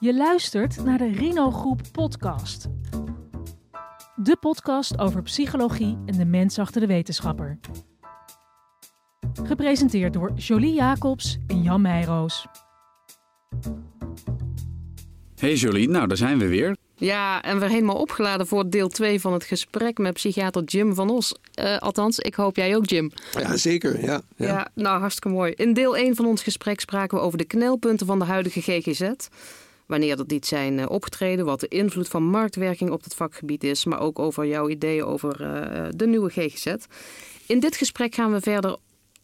Je luistert naar de Rino Groep podcast. De podcast over psychologie en de mens achter de wetenschapper. Gepresenteerd door Jolie Jacobs en Jan Meijroos. Hey Jolie, nou daar zijn we weer. Ja, en weer helemaal opgeladen voor deel 2 van het gesprek met psychiater Jim van Os. Uh, althans, ik hoop jij ook, Jim. Ja, zeker. Ja, ja. ja, nou hartstikke mooi. In deel 1 van ons gesprek spraken we over de knelpunten van de huidige GGZ. Wanneer dat niet zijn uh, opgetreden, wat de invloed van marktwerking op het vakgebied is, maar ook over jouw ideeën over uh, de nieuwe GGZ. In dit gesprek gaan we verder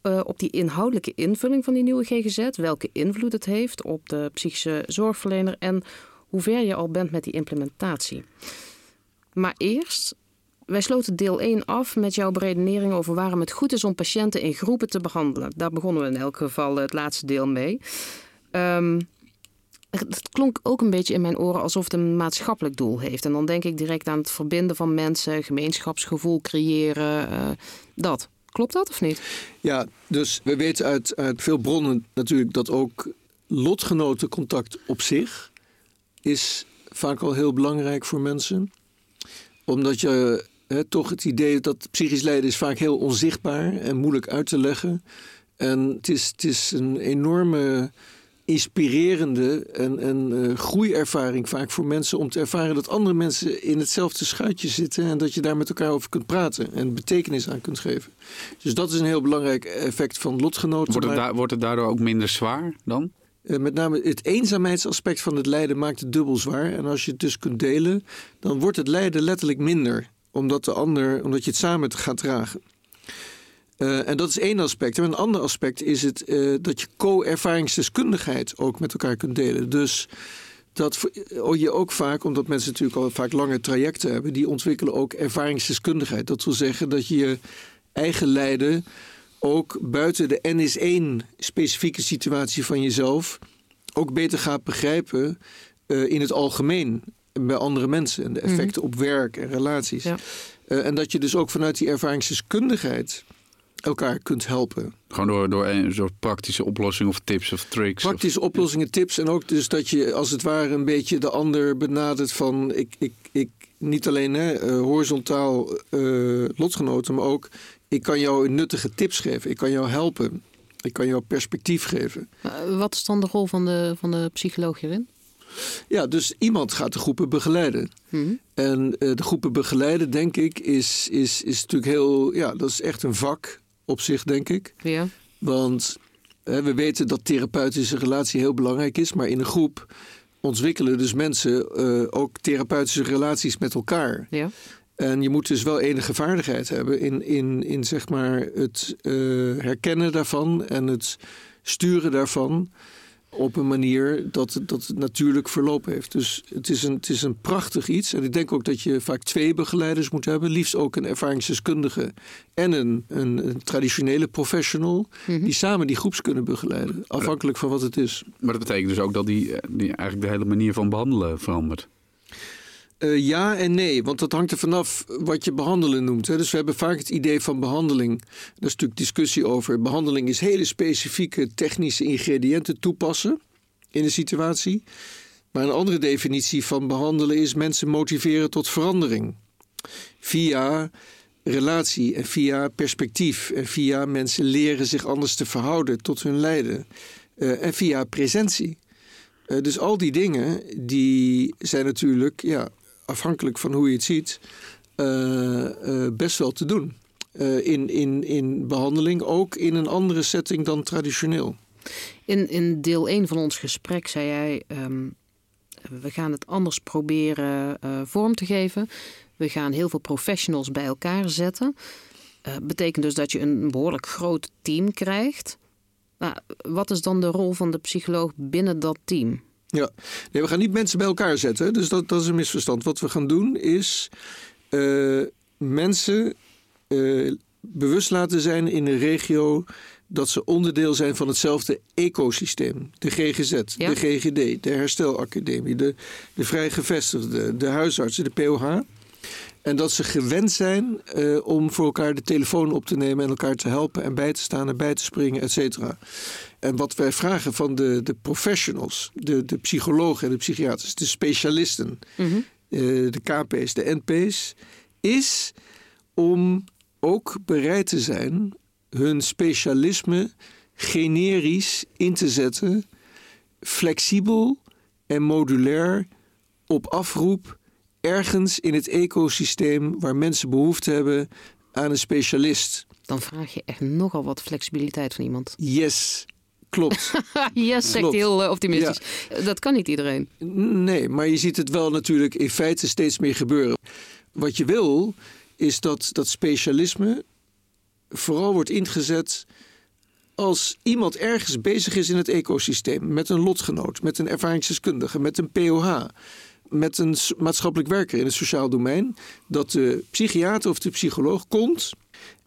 uh, op die inhoudelijke invulling van die nieuwe GGZ, welke invloed het heeft op de psychische zorgverlener en hoe ver je al bent met die implementatie. Maar eerst, wij sloten deel 1 af met jouw beredenering over waarom het goed is om patiënten in groepen te behandelen. Daar begonnen we in elk geval het laatste deel mee. Um, het klonk ook een beetje in mijn oren alsof het een maatschappelijk doel heeft. En dan denk ik direct aan het verbinden van mensen, gemeenschapsgevoel creëren, uh, dat. Klopt dat of niet? Ja, dus we weten uit, uit veel bronnen natuurlijk dat ook lotgenotencontact op zich is vaak al heel belangrijk voor mensen. Omdat je toch het idee dat psychisch lijden is vaak heel onzichtbaar en moeilijk uit te leggen. En het is, het is een enorme inspirerende en, en uh, groeiervaring vaak voor mensen om te ervaren dat andere mensen in hetzelfde schuitje zitten en dat je daar met elkaar over kunt praten en betekenis aan kunt geven. Dus dat is een heel belangrijk effect van lotgenoten. Wordt het, wordt het daardoor ook minder zwaar dan? Uh, met name het eenzaamheidsaspect van het lijden maakt het dubbel zwaar. En als je het dus kunt delen, dan wordt het lijden letterlijk minder. Omdat, de ander, omdat je het samen gaat dragen. Uh, en dat is één aspect. En een ander aspect is het uh, dat je co-ervaringsdeskundigheid ook met elkaar kunt delen. Dus dat oh, je ook vaak, omdat mensen natuurlijk al vaak lange trajecten hebben, die ontwikkelen ook ervaringsdeskundigheid. Dat wil zeggen dat je je eigen lijden ook buiten de NS1 specifieke situatie van jezelf ook beter gaat begrijpen uh, in het algemeen bij andere mensen en de effecten mm -hmm. op werk en relaties. Ja. en dat je dus ook vanuit die ervaringsdeskundigheid elkaar kunt helpen. Gewoon door, door een soort praktische oplossingen of tips of tricks? Praktische of... oplossingen, tips. En ook dus dat je als het ware een beetje de ander benadert van... ik, ik, ik niet alleen hè, uh, horizontaal uh, lotgenoten, maar ook... ik kan jou nuttige tips geven. Ik kan jou helpen. Ik kan jou perspectief geven. Uh, wat is dan de rol van de, van de psycholoog hierin? Ja, dus iemand gaat de groepen begeleiden. Hmm. En de groepen begeleiden, denk ik, is, is, is natuurlijk heel... Ja, dat is echt een vak op zich, denk ik. Ja. Want hè, we weten dat therapeutische relatie heel belangrijk is, maar in een groep ontwikkelen dus mensen uh, ook therapeutische relaties met elkaar. Ja. En je moet dus wel enige vaardigheid hebben in, in, in zeg maar het uh, herkennen daarvan en het sturen daarvan op een manier dat het, dat het natuurlijk verloop heeft. Dus het is, een, het is een prachtig iets. En ik denk ook dat je vaak twee begeleiders moet hebben. Liefst ook een ervaringsdeskundige en een, een, een traditionele professional. Mm -hmm. Die samen die groeps kunnen begeleiden. Afhankelijk van wat het is. Maar dat betekent dus ook dat die, die eigenlijk de hele manier van behandelen verandert. Uh, ja en nee, want dat hangt er vanaf wat je behandelen noemt. Hè. Dus we hebben vaak het idee van behandeling. Daar is natuurlijk discussie over. Behandeling is hele specifieke technische ingrediënten toepassen in een situatie. Maar een andere definitie van behandelen is mensen motiveren tot verandering. Via relatie en via perspectief. En via mensen leren zich anders te verhouden tot hun lijden. Uh, en via presentie. Uh, dus al die dingen die zijn natuurlijk ja, afhankelijk van hoe je het ziet, uh, uh, best wel te doen. Uh, in, in, in behandeling, ook in een andere setting dan traditioneel. In, in deel 1 van ons gesprek zei jij: um, we gaan het anders proberen vorm te geven. We gaan heel veel professionals bij elkaar zetten. betekent dus dat je een behoorlijk groot team krijgt. Nou, wat is dan de rol van de psycholoog binnen dat team? Ja, nee, we gaan niet mensen bij elkaar zetten. Dus dat, dat is een misverstand. Wat we gaan doen is uh, mensen uh, bewust laten zijn in een regio dat ze onderdeel zijn van hetzelfde ecosysteem. De GGZ, ja. de GGD, de Herstelacademie, de, de vrijgevestigden, de huisartsen, de POH. En dat ze gewend zijn uh, om voor elkaar de telefoon op te nemen en elkaar te helpen en bij te staan en bij te springen, et cetera. En wat wij vragen van de, de professionals, de, de psychologen en de psychiaters, de specialisten, Mhm. eh, de KP's, de NP's, is om ook bereid te zijn hun specialisme generisch in te zetten, flexibel en modulair op afroep ergens in het ecosysteem waar mensen behoefte hebben aan een specialist. Dan vraag je echt nogal wat flexibiliteit van iemand. Yes, klopt. yes, zegt hij heel eh, optimistisch. Dat kan niet iedereen. Nee, maar je ziet het wel natuurlijk in feite steeds meer gebeuren. Wat je wil, is dat dat specialisme vooral wordt ingezet als iemand ergens bezig is in het ecosysteem. Met een lotgenoot, met een ervaringsdeskundige, met een POH, met een maatschappelijk werker in het sociaal domein. Dat de psychiater of de psycholoog komt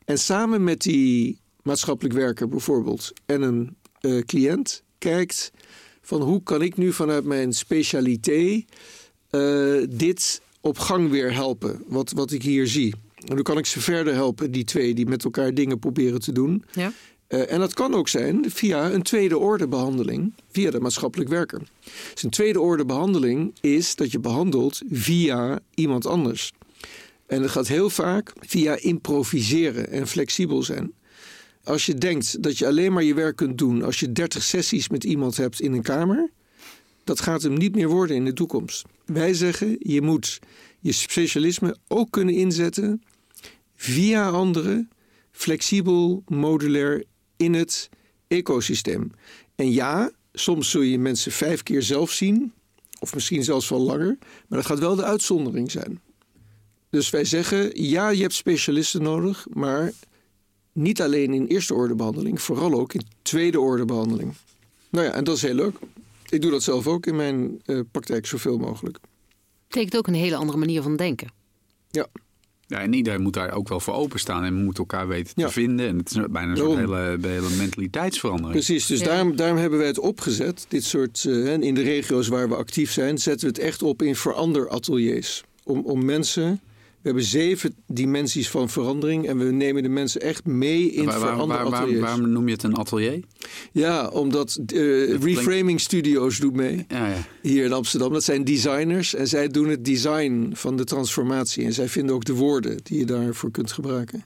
en samen met die maatschappelijk werker bijvoorbeeld en een eh, cliënt kijkt van hoe kan ik nu vanuit mijn specialité eh, dit op gang weer helpen, wat, wat ik hier zie. En hoe kan ik ze verder helpen, die twee die met elkaar dingen proberen te doen. Ja. Eh, en dat kan ook zijn via een tweede orde behandeling, via de maatschappelijk werker. Dus een tweede orde behandeling is dat je behandelt via iemand anders. En dat gaat heel vaak via improviseren en flexibel zijn. Als je denkt dat je alleen maar je werk kunt doen als je 30 sessies met iemand hebt in een kamer, dat gaat hem niet meer worden in de toekomst. Wij zeggen, je moet je specialisme ook kunnen inzetten via anderen, flexibel, modulair in het ecosysteem. En ja, soms zul je mensen vijf keer zelf zien, of misschien zelfs wel langer, maar dat gaat wel de uitzondering zijn. Dus wij zeggen, ja, je hebt specialisten nodig, maar niet alleen in eerste orde behandeling, vooral ook in tweede orde behandeling. Nou ja, en dat is heel leuk. Ik doe dat zelf ook in mijn eh, praktijk zoveel mogelijk. Betekent ook een hele andere manier van denken. Ja, Ja, en iedereen moet daar ook wel voor openstaan en moet elkaar weten te Ja. vinden. En het is bijna een hele, hele mentaliteitsverandering. precies. Dus Ja. daarom, daarom hebben wij het opgezet. Dit soort, en in de regio's waar we actief zijn, zetten we het echt op in veranderateliers. Om, om mensen. We hebben zeven dimensies van verandering en we nemen de mensen echt mee in Waar- waar- waar- waar- waarom noem je het een atelier? Ja, omdat eh, klinkt- Reframing Studios doet mee. Ja, ja. hier in Amsterdam. Dat zijn designers en zij doen het design van de transformatie. En zij vinden ook de woorden die je daarvoor kunt gebruiken.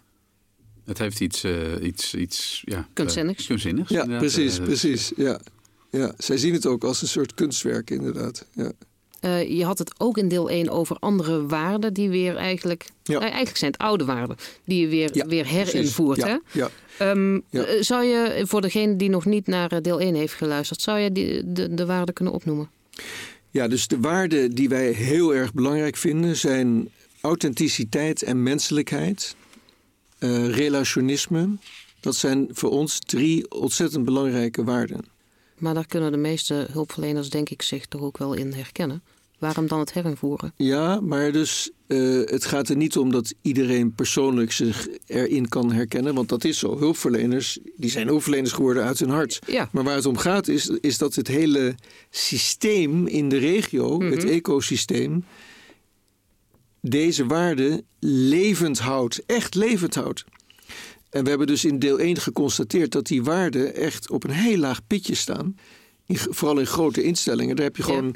Het heeft iets, eh, iets, iets ja, Kunstzinnigs. eh, kunstzinnigs. Ja, precies, Eh, precies. Ja. Ja, zij zien het ook als een soort kunstwerk inderdaad. Ja. Eh, je had het ook in deel 1 over andere waarden die weer eigenlijk... Ja. Nou, eigenlijk zijn het oude waarden die je weer, Ja, weer herinvoert. Ja, Hè? ja. Ehm, eh, Zou je, voor degene die nog niet naar eh, deel 1 heeft geluisterd... zou je die, de, de waarden kunnen opnoemen? ja, dus de waarden die wij heel erg belangrijk vinden zijn authenticiteit en menselijkheid, relationisme. Dat zijn voor ons drie ontzettend belangrijke waarden. Maar daar kunnen de meeste hulpverleners denk ik zich toch ook wel in herkennen. Waarom dan het herinvoeren? Ja, maar dus eh, het gaat er niet om dat iedereen persoonlijk zich erin kan herkennen. Want dat is zo. Hulpverleners, die zijn hulpverleners geworden uit hun hart. Ja, Maar waar het om gaat is, is dat het hele systeem in de regio, het ecosysteem, deze waarden levend houdt. Echt levend houdt. En we hebben dus in deel 1 geconstateerd dat die waarden echt op een heel laag pitje staan. In, vooral in grote instellingen. Daar heb je Ja.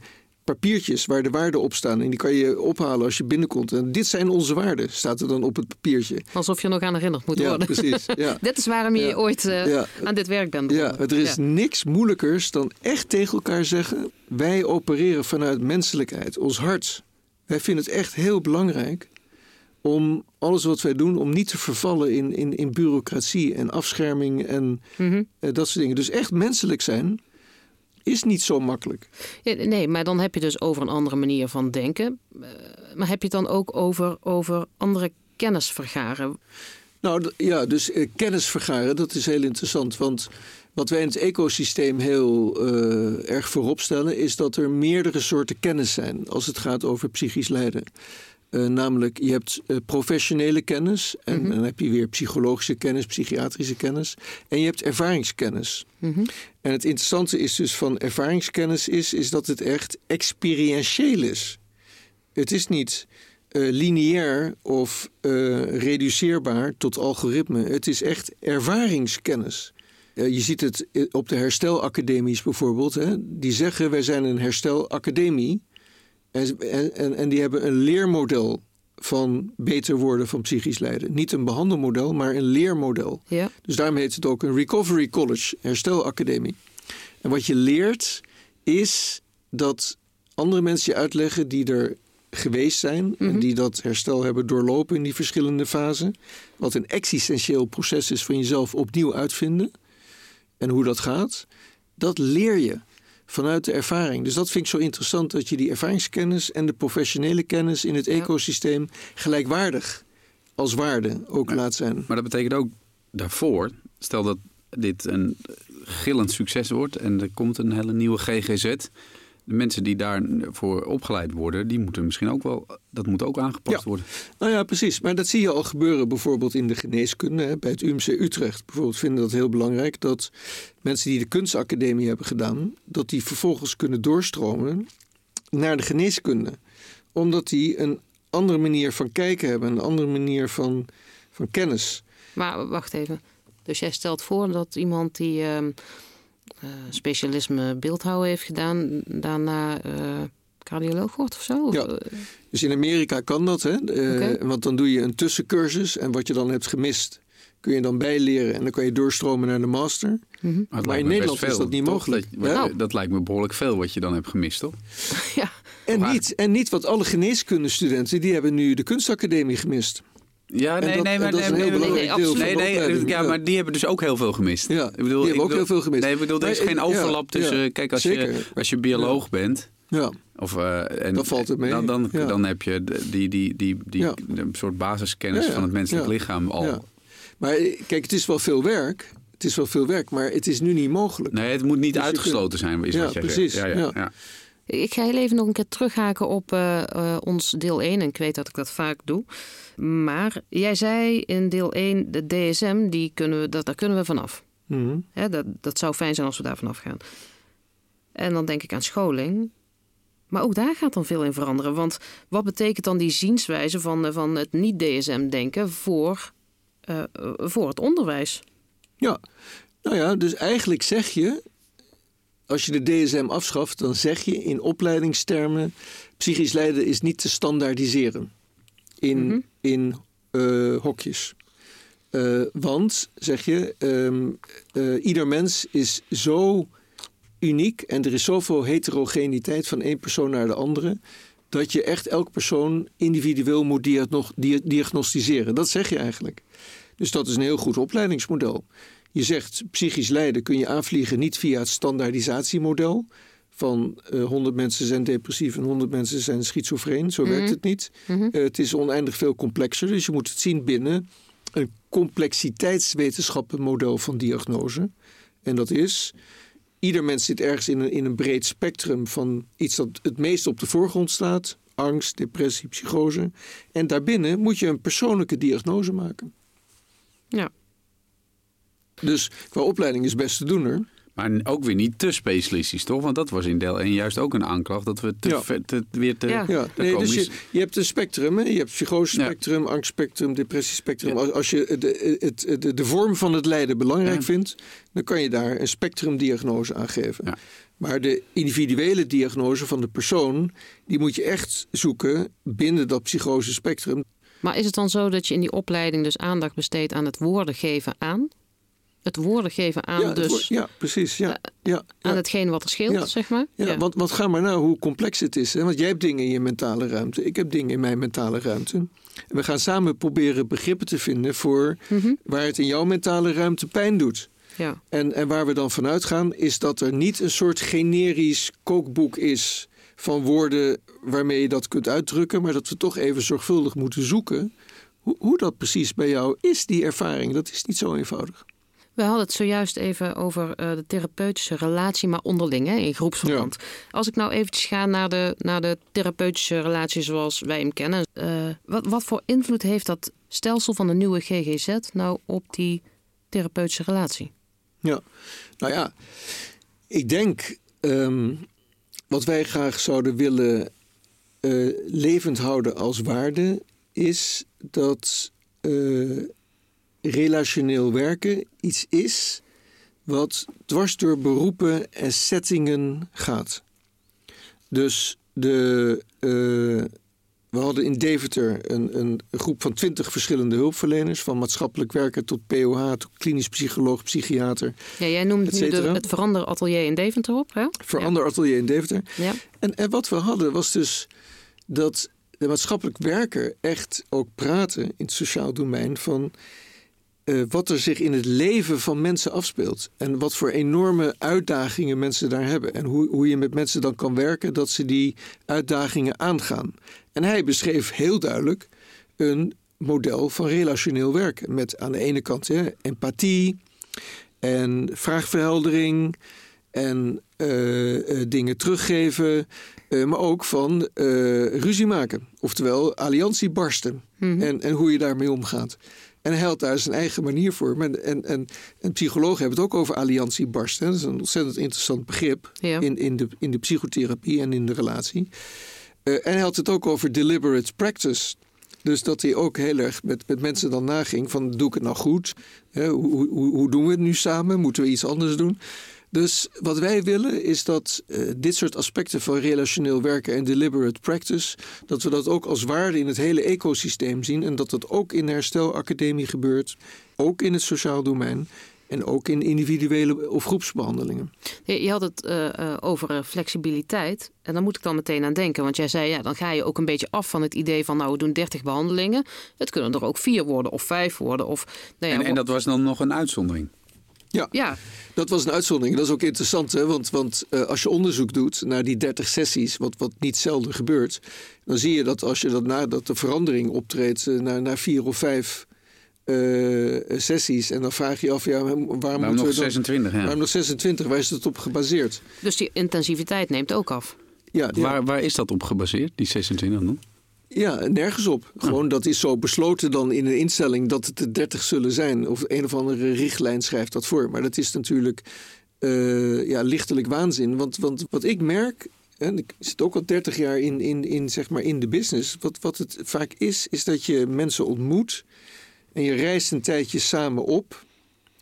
Papiertjes waar de waarden op staan. En die kan je ophalen als je binnenkomt. En dit zijn onze waarden, staat er dan op het papiertje. alsof je nog aan herinnerd moet Ja, worden. precies. Ja. Dit is waarom je Ja. ooit eh, aan dit werk bent Ja, er is niks moeilijkers dan echt tegen elkaar zeggen: wij opereren vanuit menselijkheid, ons hart. Wij vinden het echt heel belangrijk om alles wat wij doen, om niet te vervallen in, in, in bureaucratie en afscherming en Mhm. eh, dat soort dingen. Dus echt menselijk zijn is niet zo makkelijk. Ja, nee, maar dan heb je dus over een andere manier van denken. Eh, maar heb je het dan ook over, over andere kennis vergaren? Nou ja, dus eh, kennis vergaren, dat is heel interessant. Want wat wij in het ecosysteem heel eh, erg voorop stellen, is dat er meerdere soorten kennis zijn als het gaat over psychisch lijden. Eh, namelijk, je hebt eh, professionele kennis, en Mhm. dan heb je weer psychologische kennis, psychiatrische kennis, en je hebt ervaringskennis. Mhm. En het interessante is dus van ervaringskennis is, is dat het echt experientieel is. Het is niet eh, lineair of reduceerbaar tot algoritme. Het is echt ervaringskennis. Je ziet het op de herstelacademies bijvoorbeeld. Hè? Die zeggen wij zijn een herstelacademie. En, en, en, die hebben een leermodel van beter worden van psychisch lijden. Niet een behandelmodel, maar een leermodel. Ja. Dus daarom heet het ook een Recovery College, herstelacademie. En wat je leert is dat andere mensen je uitleggen die er geweest zijn en Mhm. die dat herstel hebben doorlopen in die verschillende fasen. Wat een existentieel proces is van jezelf opnieuw uitvinden en hoe dat gaat. Dat leer je vanuit de ervaring. Dus dat vind ik zo interessant dat je die ervaringskennis en de professionele kennis in het Ja. ecosysteem gelijkwaardig als waarde ook Ja. laat zijn. Maar dat betekent ook daarvoor, stel dat dit een gillend succes wordt en er komt een hele nieuwe GGZ. De mensen die daarvoor opgeleid worden, die moeten misschien ook wel, dat moet ook aangepast Ja. worden. Nou ja, precies. Maar dat zie je al gebeuren bijvoorbeeld in de geneeskunde. Hè. Bij het UMC Utrecht bijvoorbeeld vinden dat heel belangrijk... dat mensen die de kunstacademie hebben gedaan... dat die vervolgens kunnen doorstromen naar de geneeskunde. Omdat die een andere manier van kijken hebben. Een andere manier van, van kennis. Maar wacht even. Dus jij stelt voor dat iemand die ehm, eh, specialisme beeldhouden heeft gedaan, daarna eh, cardioloog wordt of zo? Ja. eh, Dus in Amerika kan dat, hè? Eh, Oké. want dan doe je een tussencursus en wat je dan hebt gemist, kun je dan bijleren en dan kan je doorstromen naar de master. mhm. Maar, in Nederland is dat niet toch? mogelijk. Dat, Ja. dat lijkt me behoorlijk veel wat je dan hebt gemist, toch? ja. En niet, en niet wat alle geneeskundestudenten, die hebben nu de kunstacademie gemist. Ja, nee, dat- nee, maar dat is nee, een heel nee, nee, belangrijk nee, deel van Nee, de nee, opleiding. ja, maar die hebben dus ook heel veel gemist. Ja, ik bedoel, die ik hebben ook bedoel- heel veel gemist. Nee, ik bedoel, er is geen overlap ja, tussen. ja, kijk, als je, als je bioloog bent. Ja, Of, eh, en, Dan valt het mee. Dan, dan, Ja. dan heb je die, die, die, die, Ja. een soort basiskennis Ja, ja. van het menselijk Ja. lichaam al. Ja. maar eh, kijk, het is wel veel werk. Het is wel veel werk, maar het is nu niet mogelijk. Nee, het moet niet Dus je uitgesloten zijn, is Ja, wat jij precies. zegt. Ja, ja. Ik ga heel even nog een keer terughaken op eh, eh, ons deel 1. En ik weet dat ik dat vaak doe. Maar jij zei in deel 1, de DSM, die kunnen we, dat, daar kunnen we vanaf. Hè, dat, dat zou fijn zijn als we daar vanaf gaan. En dan denk ik aan scholing. Maar ook daar gaat dan veel in veranderen. Want wat betekent dan die zienswijze van, eh, van het niet-DSM-denken voor, eh, voor het onderwijs? Ja, nou ja, dus eigenlijk zeg je, als je de DSM afschaft, dan zeg je in opleidingstermen, psychisch lijden is niet te standaardiseren in, Mhm. in eh, hokjes. Eh, want, zeg je, ehm, eh, ieder mens is zo uniek en er is zoveel heterogeniteit van één persoon naar de andere, dat je echt elk persoon individueel moet diagno- dia- diagnosticeren. Dat zeg je eigenlijk. Dus dat is een heel goed opleidingsmodel. Je zegt psychisch lijden kun je aanvliegen niet via het standaardisatiemodel. Van eh 100 mensen zijn depressief en 100 mensen zijn schizofreen. Zo werkt het niet. Mhm. Eh, het is oneindig veel complexer. Dus je moet het zien binnen een complexiteitswetenschappenmodel van diagnose. En dat is, ieder mens zit ergens in een, in een breed spectrum van iets dat het meest op de voorgrond staat. Angst, depressie, psychose. En daarbinnen moet je een persoonlijke diagnose maken. Ja. Dus qua opleiding is best te doen hoor. Maar ook weer niet te specialistisch, toch? Want dat was in deel 1 juist ook een aanklacht. Dat we te, Ja. ver- te- weer te... Ja. Ja, nee, dus je, je hebt een spectrum. Hè? Je hebt psychosespectrum, angstspectrum, depressiespectrum. Ja. Als, als je de, het, de, de vorm van het lijden belangrijk Ja. vindt, dan kan je daar een spectrumdiagnose aan geven. Ja. Maar de individuele diagnose van de persoon, die moet je echt zoeken binnen dat psychosespectrum. Maar is het dan zo dat je in die opleiding dus aandacht besteedt aan het woorden geven aan? Het woorden geven aan ja, dus woord- ja, precies. Ja, ja, ja. aan hetgeen wat er scheelt, zeg maar? Ja, Want, want ga maar nou hoe complex het is. Hè? Want jij hebt dingen in je mentale ruimte. Ik heb dingen in mijn mentale ruimte. En we gaan samen proberen begrippen te vinden voor Mhm. waar het in jouw mentale ruimte pijn doet. ja. En, en waar we dan vanuit gaan, is dat er niet een soort generisch kookboek is van woorden waarmee je dat kunt uitdrukken, maar dat we toch even zorgvuldig moeten zoeken hoe, hoe dat precies bij jou is, die ervaring. Dat is niet zo eenvoudig. We hadden het zojuist even over eh, de therapeutische relatie, maar onderling, hè, in groepsverband. Als ik nou eventjes ga naar de, naar de therapeutische relatie zoals wij hem kennen. eh, wat, wat voor invloed heeft dat stelsel van de nieuwe GGZ nou op die therapeutische relatie? Ja, nou ja, ik denk ehm, wat wij graag zouden willen eh, levend houden als waarde, is dat relationeel werken iets is wat dwars door beroepen en settingen gaat. Dus de, eh, we hadden in Deventer een, een, groep van twintig verschillende hulpverleners, van maatschappelijk werker tot POH, tot klinisch psycholoog, psychiater. Ja, jij noemt nu de, het veranderatelier in Deventer op, hè? Veranderatelier in Deventer. Ja. En, en wat we hadden was dus dat de maatschappelijk werker echt ook praten in het sociaal domein van uh, wat er zich in het leven van mensen afspeelt. En wat voor enorme uitdagingen mensen daar hebben. En hoe, hoe je met mensen dan kan werken dat ze die uitdagingen aangaan. En hij beschreef heel duidelijk een model van relationeel werken. Met aan de ene kant hè, empathie en vraagverheldering en uh, uh, dingen teruggeven. maar ook van ruzie maken. Oftewel alliantie barsten. Mm -hmm. en, en hoe je daarmee omgaat. En hij had daar zijn eigen manier voor. En, en, en, en psychologen hebben het ook over alliantiebarsten. Dat is een ontzettend interessant begrip in, in, de, in de psychotherapie en in de relatie. Uh, en hij had het ook over deliberate practice. Dus dat hij ook heel erg met, met mensen dan naging van doe ik het nou goed? hoe, hoe, hoe doen we het nu samen? Moeten we iets anders doen? Dus wat wij willen is dat uh, dit soort aspecten van relationeel werken en deliberate practice, dat we dat ook als waarde in het hele ecosysteem zien en dat dat ook in de herstelacademie gebeurt, ook in het sociaal domein. En ook in individuele of groepsbehandelingen. Je had het uh, uh, over flexibiliteit. En daar moet ik dan meteen aan denken. Want jij zei, ja, dan ga je ook een beetje af van het idee van... nou, we doen 30 behandelingen. Het kunnen er ook vier worden of vijf worden. Of, nou ja, en, en dat was dan nog een uitzondering? Ja, ja, dat was een uitzondering. Dat is ook interessant, hè? want, want uh, als je onderzoek doet naar die 30 sessies, wat, wat niet zelden gebeurt, dan zie je dat als je dat nadat de verandering optreedt uh, naar, naar vier of vijf uh, sessies, en dan vraag je af, ja, waarom, waarom nog we 26? Dan, ja. Waarom nog 26? Waar is dat op gebaseerd? Dus die intensiviteit neemt ook af. Ja, ja. Waar, waar is dat op gebaseerd, die 26 dan? Ja, nergens op. Gewoon dat is zo besloten dan in een instelling dat het er 30 zullen zijn. Of een of andere richtlijn schrijft dat voor. Maar dat is natuurlijk uh, ja, lichtelijk waanzin. Want, want wat ik merk, en ik zit ook al 30 jaar in, in, in, zeg maar in de business. Wat, wat het vaak is, is dat je mensen ontmoet. En je reist een tijdje samen op.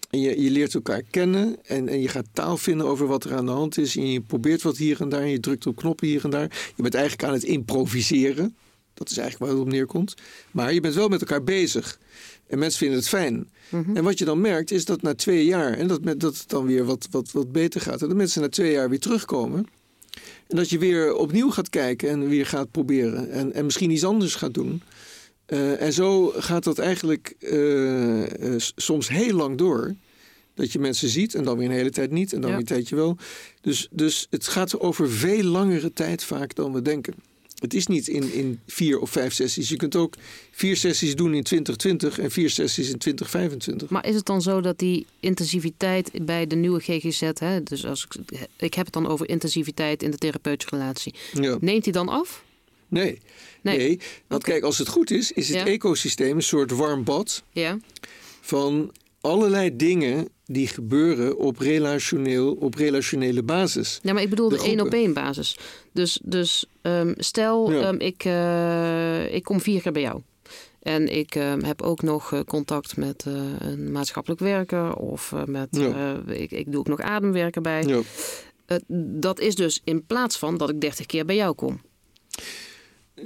En je, je leert elkaar kennen. En, en je gaat taal vinden over wat er aan de hand is. En je probeert wat hier en daar. En je drukt op knoppen hier en daar. Je bent eigenlijk aan het improviseren. Dat is eigenlijk waar het op neerkomt. Maar je bent wel met elkaar bezig. En mensen vinden het fijn. En wat je dan merkt is dat na twee jaar, en dat, dat het dan weer wat, wat, wat beter gaat, en dat mensen na twee jaar weer terugkomen. En dat je weer opnieuw gaat kijken en weer gaat proberen. En, en misschien iets anders gaat doen. Uh, en zo gaat dat eigenlijk uh, uh, soms heel lang door. Dat je mensen ziet en dan weer een hele tijd niet en dan ja. weer een tijdje wel. Dus, dus het gaat over veel langere tijd vaak dan we denken. Het is niet in, in vier of vijf sessies. Je kunt ook vier sessies doen in 2020 en vier sessies in 2025. Maar is het dan zo dat die intensiviteit bij de nieuwe GGZ, hè, dus als ik, ik heb het dan over intensiviteit in de therapeutische relatie, ja. neemt die dan af? Nee. Nee, nee want okay. kijk, als het goed is, is het ja. ecosysteem een soort warm bad ja. van allerlei dingen die gebeuren op, relationeel, op relationele basis. Ja, maar ik bedoel de, één op één basis. Dus, dus um, stel, ja. um, ik, uh, ik kom vier keer bij jou. En ik uh, heb ook nog uh, contact met uh, een maatschappelijk werker of met, ja. ik, ik doe ook nog ademwerken bij. Ja. dat is dus in plaats van dat ik dertig keer bij jou kom.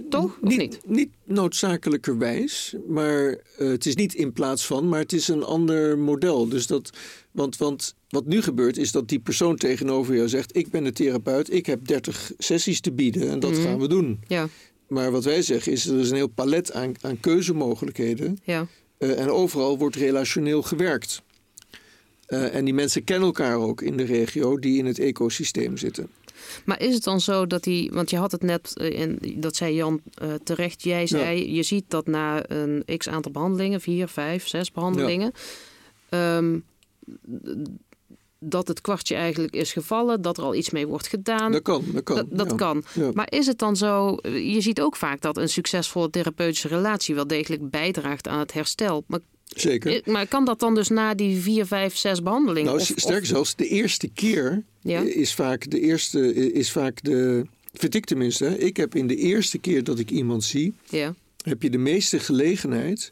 Toch? Of niet, niet? Niet noodzakelijkerwijs, maar uh, het is niet in plaats van, maar het is een ander model. Dus dat, want, want wat nu gebeurt is dat die persoon tegenover jou zegt: Ik ben de therapeut, ik heb 30 sessies te bieden en dat mm-hmm. gaan we doen. Ja. Maar wat wij zeggen is: er is een heel palet aan, aan keuzemogelijkheden. Ja. Uh, en overal wordt relationeel gewerkt. Uh, en die mensen kennen elkaar ook in de regio die in het ecosysteem zitten. Maar is het dan zo dat die, want je had het net, in, dat zei Jan uh, terecht, jij zei, ja. je ziet dat na een x aantal behandelingen, vier, vijf, zes behandelingen, ja. um, dat het kwartje eigenlijk is gevallen, dat er al iets mee wordt gedaan. Dat kan, dat kan. Dat, dat ja. kan. Maar is het dan zo, je ziet ook vaak dat een succesvolle therapeutische relatie wel degelijk bijdraagt aan het herstel. Maar Zeker. Maar kan dat dan dus na die vier, vijf, zes behandelingen? Nou, of, sterker zelfs, de eerste keer ja? is vaak de eerste, is vaak de, vind ik tenminste, ik heb in de eerste keer dat ik iemand zie, ja. heb je de meeste gelegenheid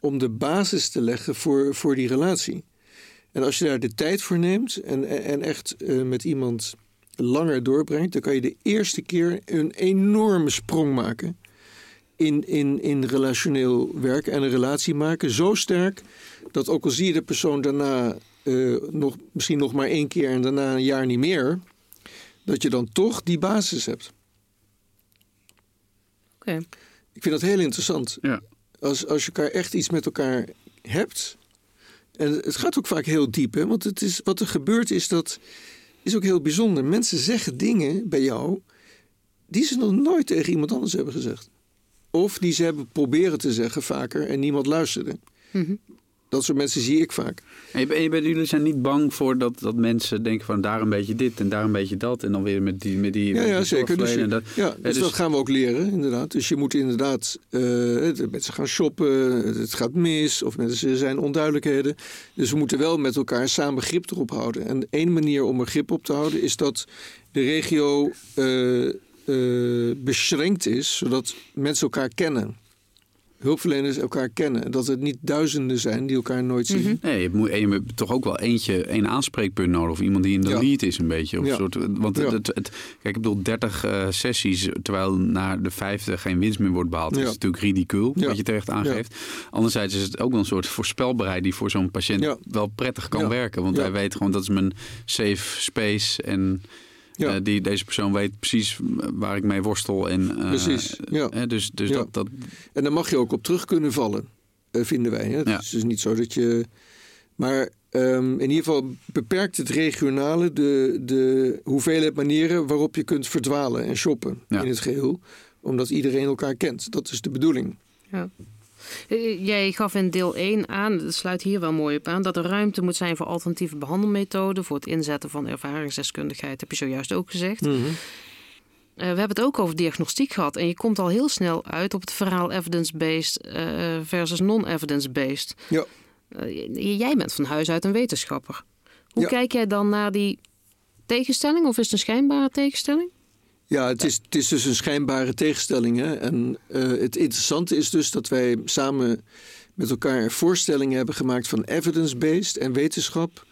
om de basis te leggen voor, voor die relatie. En als je daar de tijd voor neemt en, en echt uh, met iemand langer doorbrengt, dan kan je de eerste keer een enorme sprong maken in, in, in relationeel werken en een relatie maken. Zo sterk dat ook al zie je de persoon daarna uh, nog, misschien nog maar één keer en daarna een jaar niet meer, dat je dan toch die basis hebt. Oké. Ik vind dat heel interessant. Ja. Als, als je elkaar echt iets met elkaar hebt. En het gaat ook vaak heel diep, hè? want het is, wat er gebeurt is dat is ook heel bijzonder. Mensen zeggen dingen bij jou die ze nog nooit tegen iemand anders hebben gezegd. Of die ze hebben proberen te zeggen vaker en niemand luisterde. Mm Dat soort mensen zie ik vaak. En je, je, jullie zijn niet bang voor dat, dat mensen denken van daar een beetje dit en daar een beetje dat. En dan weer met die. Met die ja, ja zeker. Dus, en dat, ja, dus, dus, dat gaan we ook leren, inderdaad. Dus je moet inderdaad. Uh, mensen gaan shoppen, het gaat mis, of mensen zijn onduidelijkheden. Dus we moeten wel met elkaar samen grip erop houden. En één manier om er grip op te houden is dat de regio. Uh, uh, beschränkt is, zodat mensen elkaar kennen. Hulpverleners elkaar kennen. Dat het niet duizenden zijn die elkaar nooit zien. Mhm. Nee, je, moet, je hebt toch ook wel eentje, één aanspreekpunt nodig. Of iemand die in de ja. lead is een beetje. Of ja. soort, want ja. het, het, kijk, ik bedoel, 30 uh, sessies, terwijl na de vijfde geen winst meer wordt behaald. is natuurlijk ridicuul, wat je terecht aangeeft. Anderzijds is het ook wel een soort voorspelbaarheid die voor zo'n patiënt wel prettig kan werken. Want hij weet gewoon, dat is mijn safe space en... Ja. Uh, die, deze persoon weet precies waar ik mee worstel. En, uh, precies, ja. Uh, dus, dus ja. Dat, dat... En daar mag je ook op terug kunnen vallen, vinden wij. Hè? Het ja. is dus niet zo dat je... Maar um, in ieder geval beperkt het regionale de, de hoeveelheid manieren waarop je kunt verdwalen en shoppen in het geheel. Omdat iedereen elkaar kent. Dat is de bedoeling. Ja. Jij gaf in deel 1 aan, dat sluit hier wel mooi op aan, dat er ruimte moet zijn voor alternatieve behandelmethoden, voor het inzetten van ervaringsdeskundigheid, heb je zojuist ook gezegd. Mm -hmm. uh, we hebben het ook over diagnostiek gehad en je komt al heel snel uit op het verhaal evidence-based uh, versus non-evidence-based. Ja. Uh, jij bent van huis uit een wetenschapper. Hoe ja. kijk jij dan naar die tegenstelling of is het een schijnbare tegenstelling? Ja, het is, is dus een schijnbare tegenstelling. Hè? En uh, het interessante is dus dat wij samen met elkaar voorstellingen hebben gemaakt van evidence-based en wetenschap.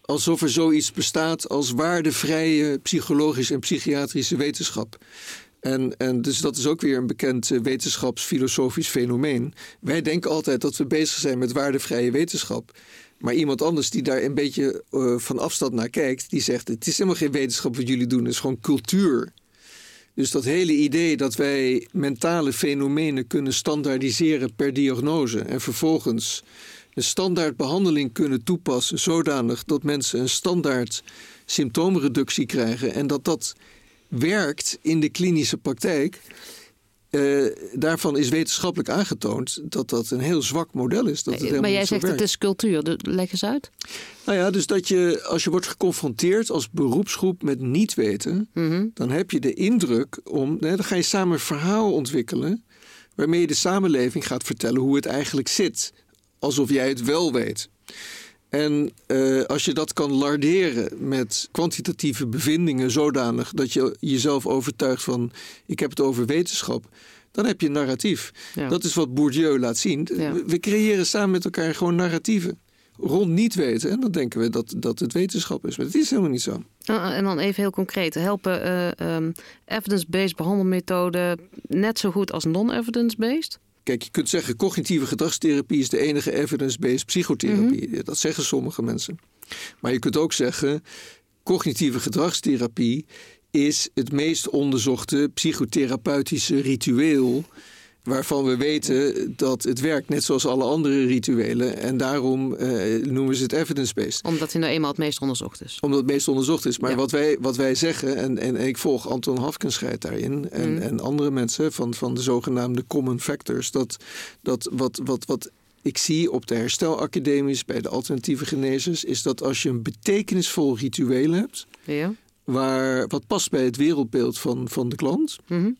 Alsof er zoiets bestaat als waardevrije psychologische en psychiatrische wetenschap. En, en dus dat is ook weer een bekend uh, wetenschapsfilosofisch fenomeen. Wij denken altijd dat we bezig zijn met waardevrije wetenschap. Maar iemand anders die daar een beetje uh, van afstand naar kijkt, die zegt: Het is helemaal geen wetenschap wat jullie doen, het is gewoon cultuur. Dus dat hele idee dat wij mentale fenomenen kunnen standaardiseren per diagnose en vervolgens een standaard behandeling kunnen toepassen zodanig dat mensen een standaard symptoomreductie krijgen en dat dat werkt in de klinische praktijk. Uh, daarvan is wetenschappelijk aangetoond dat dat een heel zwak model is. Dat het maar jij zegt werkt. het is cultuur, leg eens uit. Nou ja, dus dat je als je wordt geconfronteerd als beroepsgroep met niet weten, mm -hmm. dan heb je de indruk om, nee, dan ga je samen een verhaal ontwikkelen waarmee je de samenleving gaat vertellen hoe het eigenlijk zit, alsof jij het wel weet. En uh, als je dat kan larderen met kwantitatieve bevindingen zodanig dat je jezelf overtuigt van ik heb het over wetenschap, dan heb je een narratief. Ja. Dat is wat Bourdieu laat zien. Ja. We creëren samen met elkaar gewoon narratieven. Rond niet weten. En dan denken we dat, dat het wetenschap is. Maar het is helemaal niet zo. En dan even heel concreet. Helpen uh, um, evidence-based behandelmethoden net zo goed als non-evidence-based? Kijk, je kunt zeggen cognitieve gedragstherapie is de enige evidence-based psychotherapie. Mm -hmm. Dat zeggen sommige mensen. Maar je kunt ook zeggen cognitieve gedragstherapie is het meest onderzochte psychotherapeutische ritueel waarvan we weten dat het werkt net zoals alle andere rituelen. En daarom uh, noemen ze het evidence-based. Omdat hij nou eenmaal het meest onderzocht is. Omdat het meest onderzocht is. Maar ja. wat, wij, wat wij zeggen, en, en ik volg Anton Hafkenscheid daarin... en, Mm. en andere mensen van, van de zogenaamde common factors... dat, dat wat, wat, wat ik zie op de herstelacademisch bij de alternatieve genezers... is dat als je een betekenisvol ritueel hebt... Ja. Waar, wat past bij het wereldbeeld van, van de klant... Mm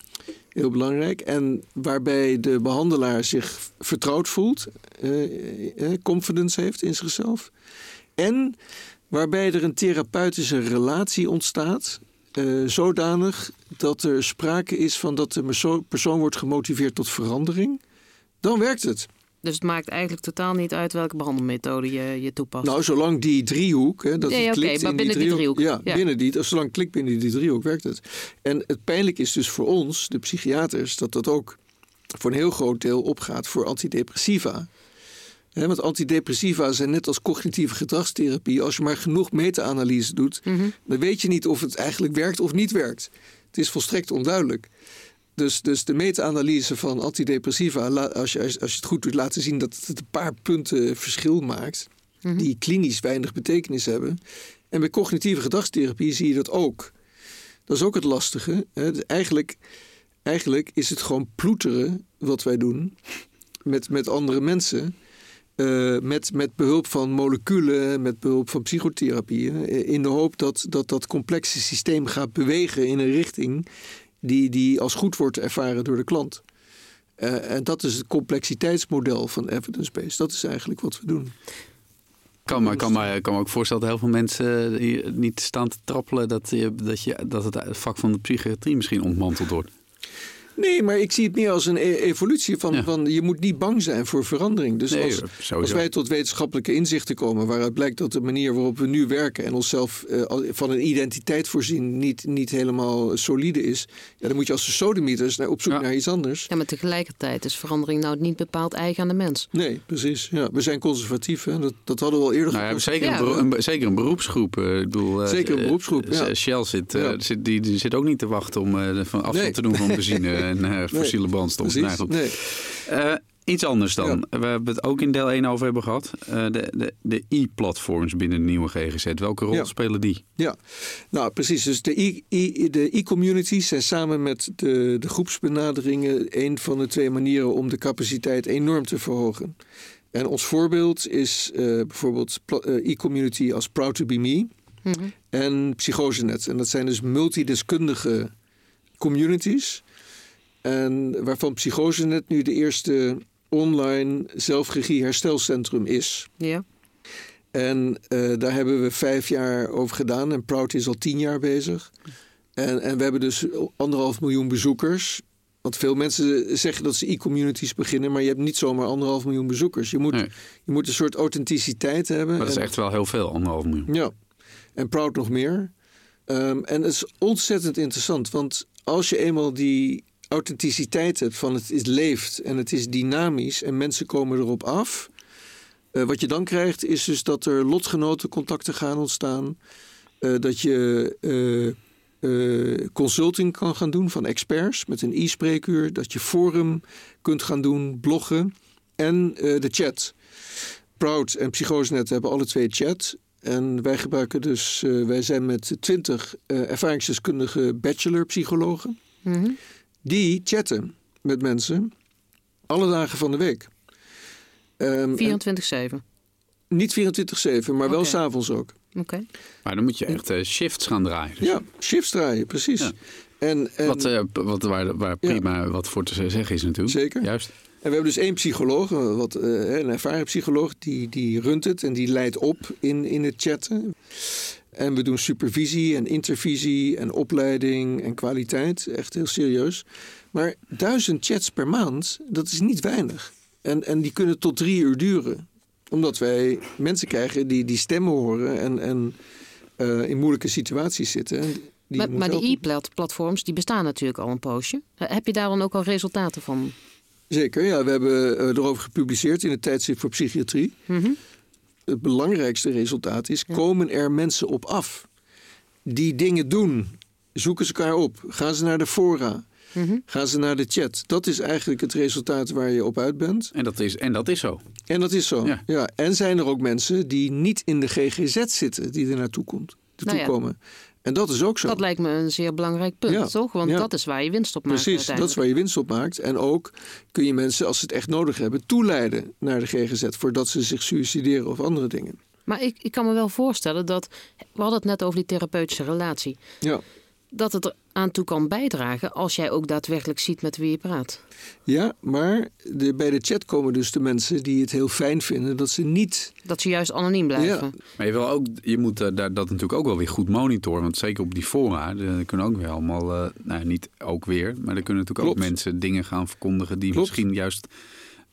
Heel belangrijk. En waarbij de behandelaar zich vertrouwd voelt, uh, confidence heeft in zichzelf. En waarbij er een therapeutische relatie ontstaat, uh, zodanig dat er sprake is van dat de persoon wordt gemotiveerd tot verandering. Dan werkt het. Dus het maakt eigenlijk totaal niet uit welke behandelmethode je, je toepast. Nou, zolang die driehoek, hè, dat Nee, het klikt maar in binnen die driehoek, Ja, ja. binnen die, zolang het klikt binnen die driehoek werkt het. En het pijnlijk is dus voor ons, de psychiaters, dat dat ook voor een heel groot deel opgaat voor antidepressiva. Want antidepressiva zijn net als cognitieve gedragstherapie. Als je maar genoeg meta-analyse doet, Mhm. dan weet je niet of het eigenlijk werkt of niet werkt. Het is volstrekt onduidelijk. Dus, dus de meta-analyse van antidepressiva, als je, als je het goed doet laten zien dat het een paar punten verschil maakt, Mhm. die klinisch weinig betekenis hebben. En bij cognitieve gedragstherapie zie je dat ook. Dat is ook het lastige. Hè. Dus Eigenlijk, eigenlijk is het gewoon ploeteren wat wij doen met, met andere mensen. eh, met, met behulp van moleculen, met behulp van psychotherapieën. eh, In de hoop dat, dat dat complexe systeem gaat bewegen in een richting die, die als goed wordt ervaren door de klant. Eh, en dat is het complexiteitsmodel van evidence-based. Dat is eigenlijk wat we doen. Kan me, kan, me, kan ook voorstellen dat heel veel mensen hier niet staan te trappelen dat, je, dat, je, dat het vak van de psychiatrie misschien ontmanteld wordt. Nee, maar ik zie het meer als een e- evolutie van, Ja. van je moet niet bang zijn voor verandering. Dus Nee, als, als wij tot wetenschappelijke inzichten komen, waaruit blijkt dat de manier waarop we nu werken en onszelf eh, van een identiteit voorzien niet, niet helemaal solide is, ja, dan moet je als de sodemieters naar, op zoek Ja. naar iets anders. Ja, maar tegelijkertijd is verandering nou niet bepaald eigen aan de mens. Nee, precies. Ja, we zijn conservatief. Hè? Dat, dat hadden we al eerder Nou ja, zeker, Ja. een, beroep- een, zeker een beroepsgroep. eh, ik bedoel, eh, Zeker een beroepsgroep, ja. Shell zit, eh, Ja. zit, die, die zit ook niet te wachten om eh, van afstand Nee. te doen van benzine en eh, fossiele brandstof. Precies. Nou, goed. Nee. Eh, iets anders dan. We hebben het ook in deel 1 over hebben gehad. Eh, de de, de e-platforms binnen de nieuwe GGZ. Welke rol Ja. spelen die? Ja, nou precies. Dus de e- e- de e-communities zijn samen met de, de groepsbenaderingen een van de twee manieren om de capaciteit enorm te verhogen. En ons voorbeeld is eh, bijvoorbeeld e-community als Proud to be Me Mhm. en Psychosenet. En dat zijn dus multideskundige communities. En waarvan Psychosenet nu de eerste online zelfregie herstelcentrum is. Ja. En eh, daar hebben we vijf jaar over gedaan. En Proud is al tien jaar bezig. En, en we hebben dus anderhalf miljoen bezoekers. Want veel mensen zeggen dat ze e-communities beginnen, maar je hebt niet zomaar anderhalf miljoen bezoekers. Je moet, Nee. je moet een soort authenticiteit hebben. Maar dat is echt wel heel veel, anderhalf miljoen. ja, en Proud nog meer. Ehm, en het is ontzettend interessant, want als je eenmaal die authenticiteit hebt van het is leeft en het is dynamisch en mensen komen erop af. eh, wat je dan krijgt is dus dat er lotgenotencontacten gaan ontstaan. eh, dat je eh, consulting kan gaan doen van experts met een e-spreekuur. Dat je forum kunt gaan doen, bloggen en de chat. Proud en Psychosenet hebben alle twee chat. En wij gebruiken dus, wij zijn met twintig ervaringsdeskundige bachelor-psychologen. Mhm. Die chatten met mensen alle dagen van de week. Ehm, en 24-7. niet 24-7, maar wel Oké. s'avonds ook. Oké. Maar dan moet je echt eh, shifts gaan draaien. Dus Ja, shifts draaien, precies. Ja. En, en, Wat, eh, wat, waar, waar Ja. prima wat voor te zeggen is natuurlijk. Zeker. Juist. En we hebben dus één psycholoog, eh, wat, eh, een ervaren psycholoog, die, die runt het en die leidt op in, in het chatten. En we doen supervisie en intervisie en opleiding en kwaliteit. Echt heel serieus. Maar duizend chats per maand, dat is niet weinig. En, en die kunnen tot drie uur duren. Omdat wij mensen krijgen die, die stemmen horen en, en eh, in moeilijke situaties zitten. En die Maar, die e-platforms die bestaan natuurlijk al een poosje. Heb je daar dan ook al resultaten van? Zeker, ja. We hebben eh, erover gepubliceerd in het tijdschrift voor psychiatrie. Mhm. Het belangrijkste resultaat is: komen er mensen op af die dingen doen? Zoeken ze elkaar op? Gaan ze naar de fora? Mhm. Gaan ze naar de chat? Dat is eigenlijk het resultaat waar je op uit bent. En dat is, en dat is zo. En dat is zo. Ja. Ja. En zijn er ook mensen die niet in de GGZ zitten, die er naartoe komt, Nou ja. komen. En dat is ook zo. Dat lijkt me een zeer belangrijk punt, Ja, toch? Want ja. dat is waar je winst op maakt Precies, dat is waar je winst op maakt. En ook kun je mensen, als ze het echt nodig hebben, toeleiden naar de GGZ voordat ze zich suicideren of andere dingen. Maar ik, ik kan me wel voorstellen dat... We hadden het net over die therapeutische relatie. Ja. Dat het er aan toe kan bijdragen als jij ook daadwerkelijk ziet met wie je praat. Ja, maar de, bij de chat komen dus de mensen die het heel fijn vinden dat ze niet. Dat ze juist anoniem blijven. Maar je, wil ook, je moet eh, daar, dat natuurlijk ook wel weer goed monitoren. Want zeker op die fora, er kunnen ook weer allemaal, eh, nou niet ook weer, maar er kunnen natuurlijk ook mensen dingen gaan verkondigen die Klopt. misschien juist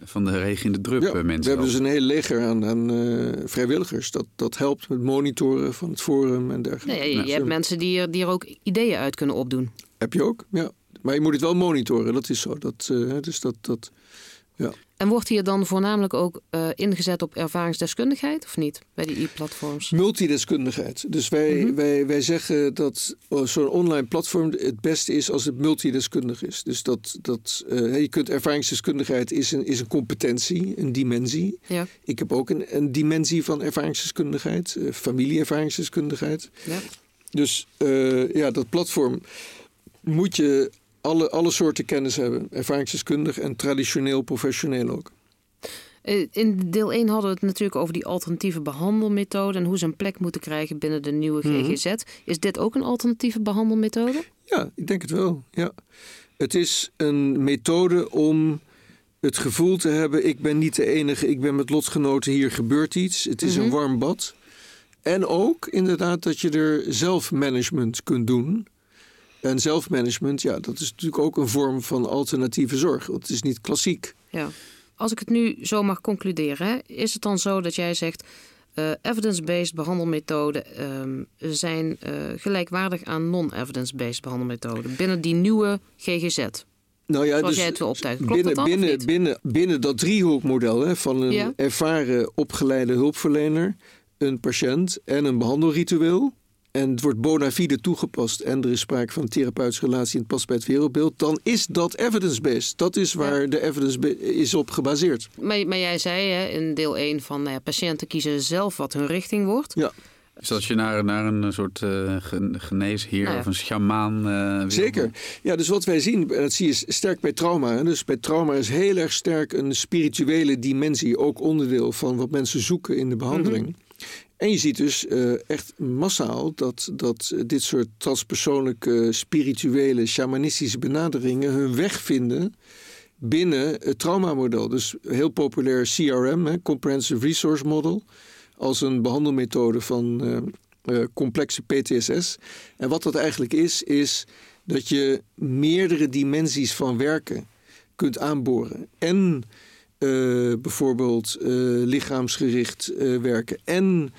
van de regen in de drup Ja, eh, mensen. we hebben dus een heel leger aan, aan eh, vrijwilligers. Dat, dat helpt met monitoren van het forum en dergelijke. Nee, je, je hebt mensen die er, die er ook ideeën uit kunnen opdoen. Heb je ook, ja. Maar je moet het wel monitoren, dat is zo. Dat, eh, dus dat, dat, En wordt hier dan voornamelijk ook eh, ingezet op ervaringsdeskundigheid of niet bij die e-platforms? multideskundigheid. Dus wij, Mhm. wij, wij zeggen dat oh, zo'n online platform het beste is als het multideskundig is. Dus dat, dat eh, je kunt ervaringsdeskundigheid is een, is een competentie, een dimensie. Ja. Ik heb ook een, een dimensie van ervaringsdeskundigheid, eh, familieervaringsdeskundigheid. Ja. Dus ja, dat platform moet je alle, alle soorten kennis hebben. Ervaringsdeskundig en traditioneel professioneel ook. Eh, In deel 1 hadden we het natuurlijk over die alternatieve behandelmethode en hoe ze een plek moeten krijgen binnen de nieuwe Mhm. GGZ. Is dit ook een alternatieve behandelmethode? Ja, ik denk het wel. Ja. Het is een methode om het gevoel te hebben: ik ben niet de enige, ik ben met lotgenoten, hier gebeurt iets. Het is Mhm. een warm bad. En ook inderdaad dat je er zelfmanagement kunt doen. En zelfmanagement, ja, dat is natuurlijk ook een vorm van alternatieve zorg. Want het is niet klassiek. Ja. Als ik het nu zo mag concluderen, hè, is het dan zo dat jij zegt. eh, evidence-based behandelmethoden ehm, zijn eh, gelijkwaardig aan non-evidence-based behandelmethoden binnen die nieuwe GGZ. Nou ja, Zoals jij het wil optuigen. Klopt binnen, dat dan binnen, niet? binnen, binnen dat driehoekmodel hè, van een Ja. ervaren opgeleide hulpverlener, een patiënt en een behandelritueel. En het wordt bona fide toegepast en er is sprake van een therapeutische relatie en het past bij het wereldbeeld. Dan is dat evidence-based. Dat is waar de evidence is op gebaseerd. Maar, maar jij zei hè, in deel 1 van nou ja, patiënten kiezen zelf wat hun richting wordt. Ja, Dus als je naar, naar een soort eh, gen- geneesheer Nou ja. of een sjamaan eh, zeker. Ja, dus wat wij zien, en dat zie je sterk bij trauma. hè. Dus bij trauma is heel erg sterk een spirituele dimensie ook onderdeel van wat mensen zoeken in de behandeling. En je ziet dus eh, echt massaal dat, dat dit soort transpersoonlijke, spirituele, shamanistische benaderingen hun weg vinden binnen het traumamodel. Dus heel populair CRM, hè, Comprehensive Resource Model, als een behandelmethode van eh, eh, complexe PTSS. En wat dat eigenlijk is, is dat je meerdere dimensies van werken kunt aanboren. En eh, bijvoorbeeld eh, lichaamsgericht eh, werken en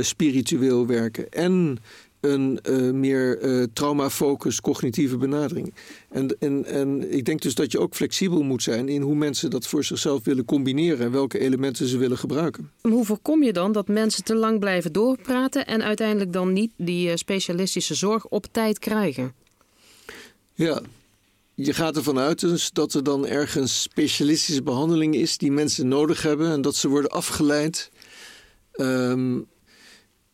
spiritueel werken en een meer trauma-focus cognitieve benadering. En, en, en ik denk dus dat je ook flexibel moet zijn in hoe mensen dat voor zichzelf willen combineren en welke elementen ze willen gebruiken. Hoe voorkom je dan dat mensen te lang blijven doorpraten en uiteindelijk dan niet die specialistische zorg op tijd krijgen? Ja, je gaat ervan uit dus dat er dan ergens specialistische behandeling is die mensen nodig hebben en dat ze worden afgeleid. Ehm,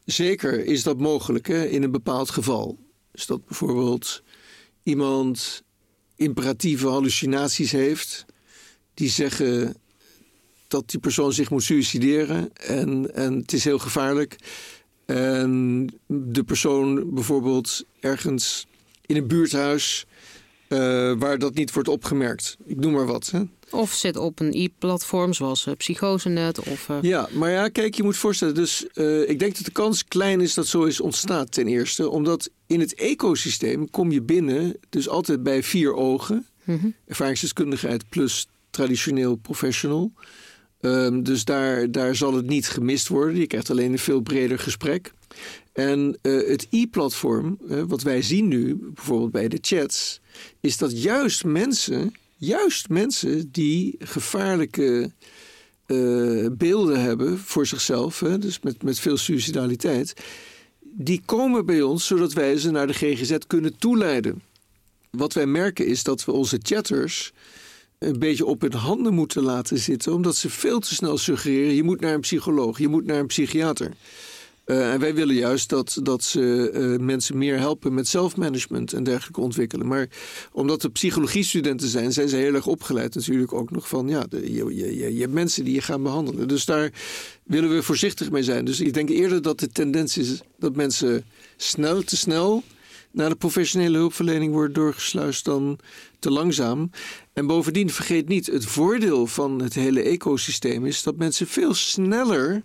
zeker is dat mogelijk hè, in een bepaald geval. Dus dat bijvoorbeeld iemand imperatieve hallucinaties heeft, die zeggen dat die persoon zich moet suicideren en, en het is heel gevaarlijk. En de persoon bijvoorbeeld ergens in een buurthuis eh, waar dat niet wordt opgemerkt. Ik noem maar wat. Hè? Of zit op een e-platform zoals uh, Psychosenet of... Uh... Ja, maar ja, kijk, je moet voorstellen. Dus uh, ik denk dat de kans klein is dat zo is ontstaat ten eerste. Omdat in het ecosysteem kom je binnen dus altijd bij vier ogen. Mm-hmm. Ervaringsdeskundigheid plus traditioneel professional. Um, dus daar, daar zal het niet gemist worden. Je krijgt alleen een veel breder gesprek. En uh, het e-platform, wat wij zien nu, bijvoorbeeld bij de chats, is dat juist mensen, juist mensen die gevaarlijke uh, beelden hebben voor zichzelf, dus met, met veel suicidaliteit, die komen bij ons zodat wij ze naar de GGZ kunnen toeleiden. Wat wij merken is dat we onze chatters een beetje op hun handen moeten laten zitten, omdat ze veel te snel suggereren: je moet naar een psycholoog, je moet naar een psychiater. Uh, en wij willen juist dat, dat ze uh, mensen meer helpen met zelfmanagement en dergelijke ontwikkelen. Maar omdat er psychologiestudenten zijn, zijn ze heel erg opgeleid natuurlijk ook nog van ja, je, je, je hebt mensen die je gaan behandelen. Dus daar willen we voorzichtig mee zijn. Dus ik denk eerder dat de tendens is dat mensen snel, te snel naar de professionele hulpverlening worden doorgesluist dan te langzaam. En bovendien vergeet niet, het voordeel van het hele ecosysteem is dat mensen veel sneller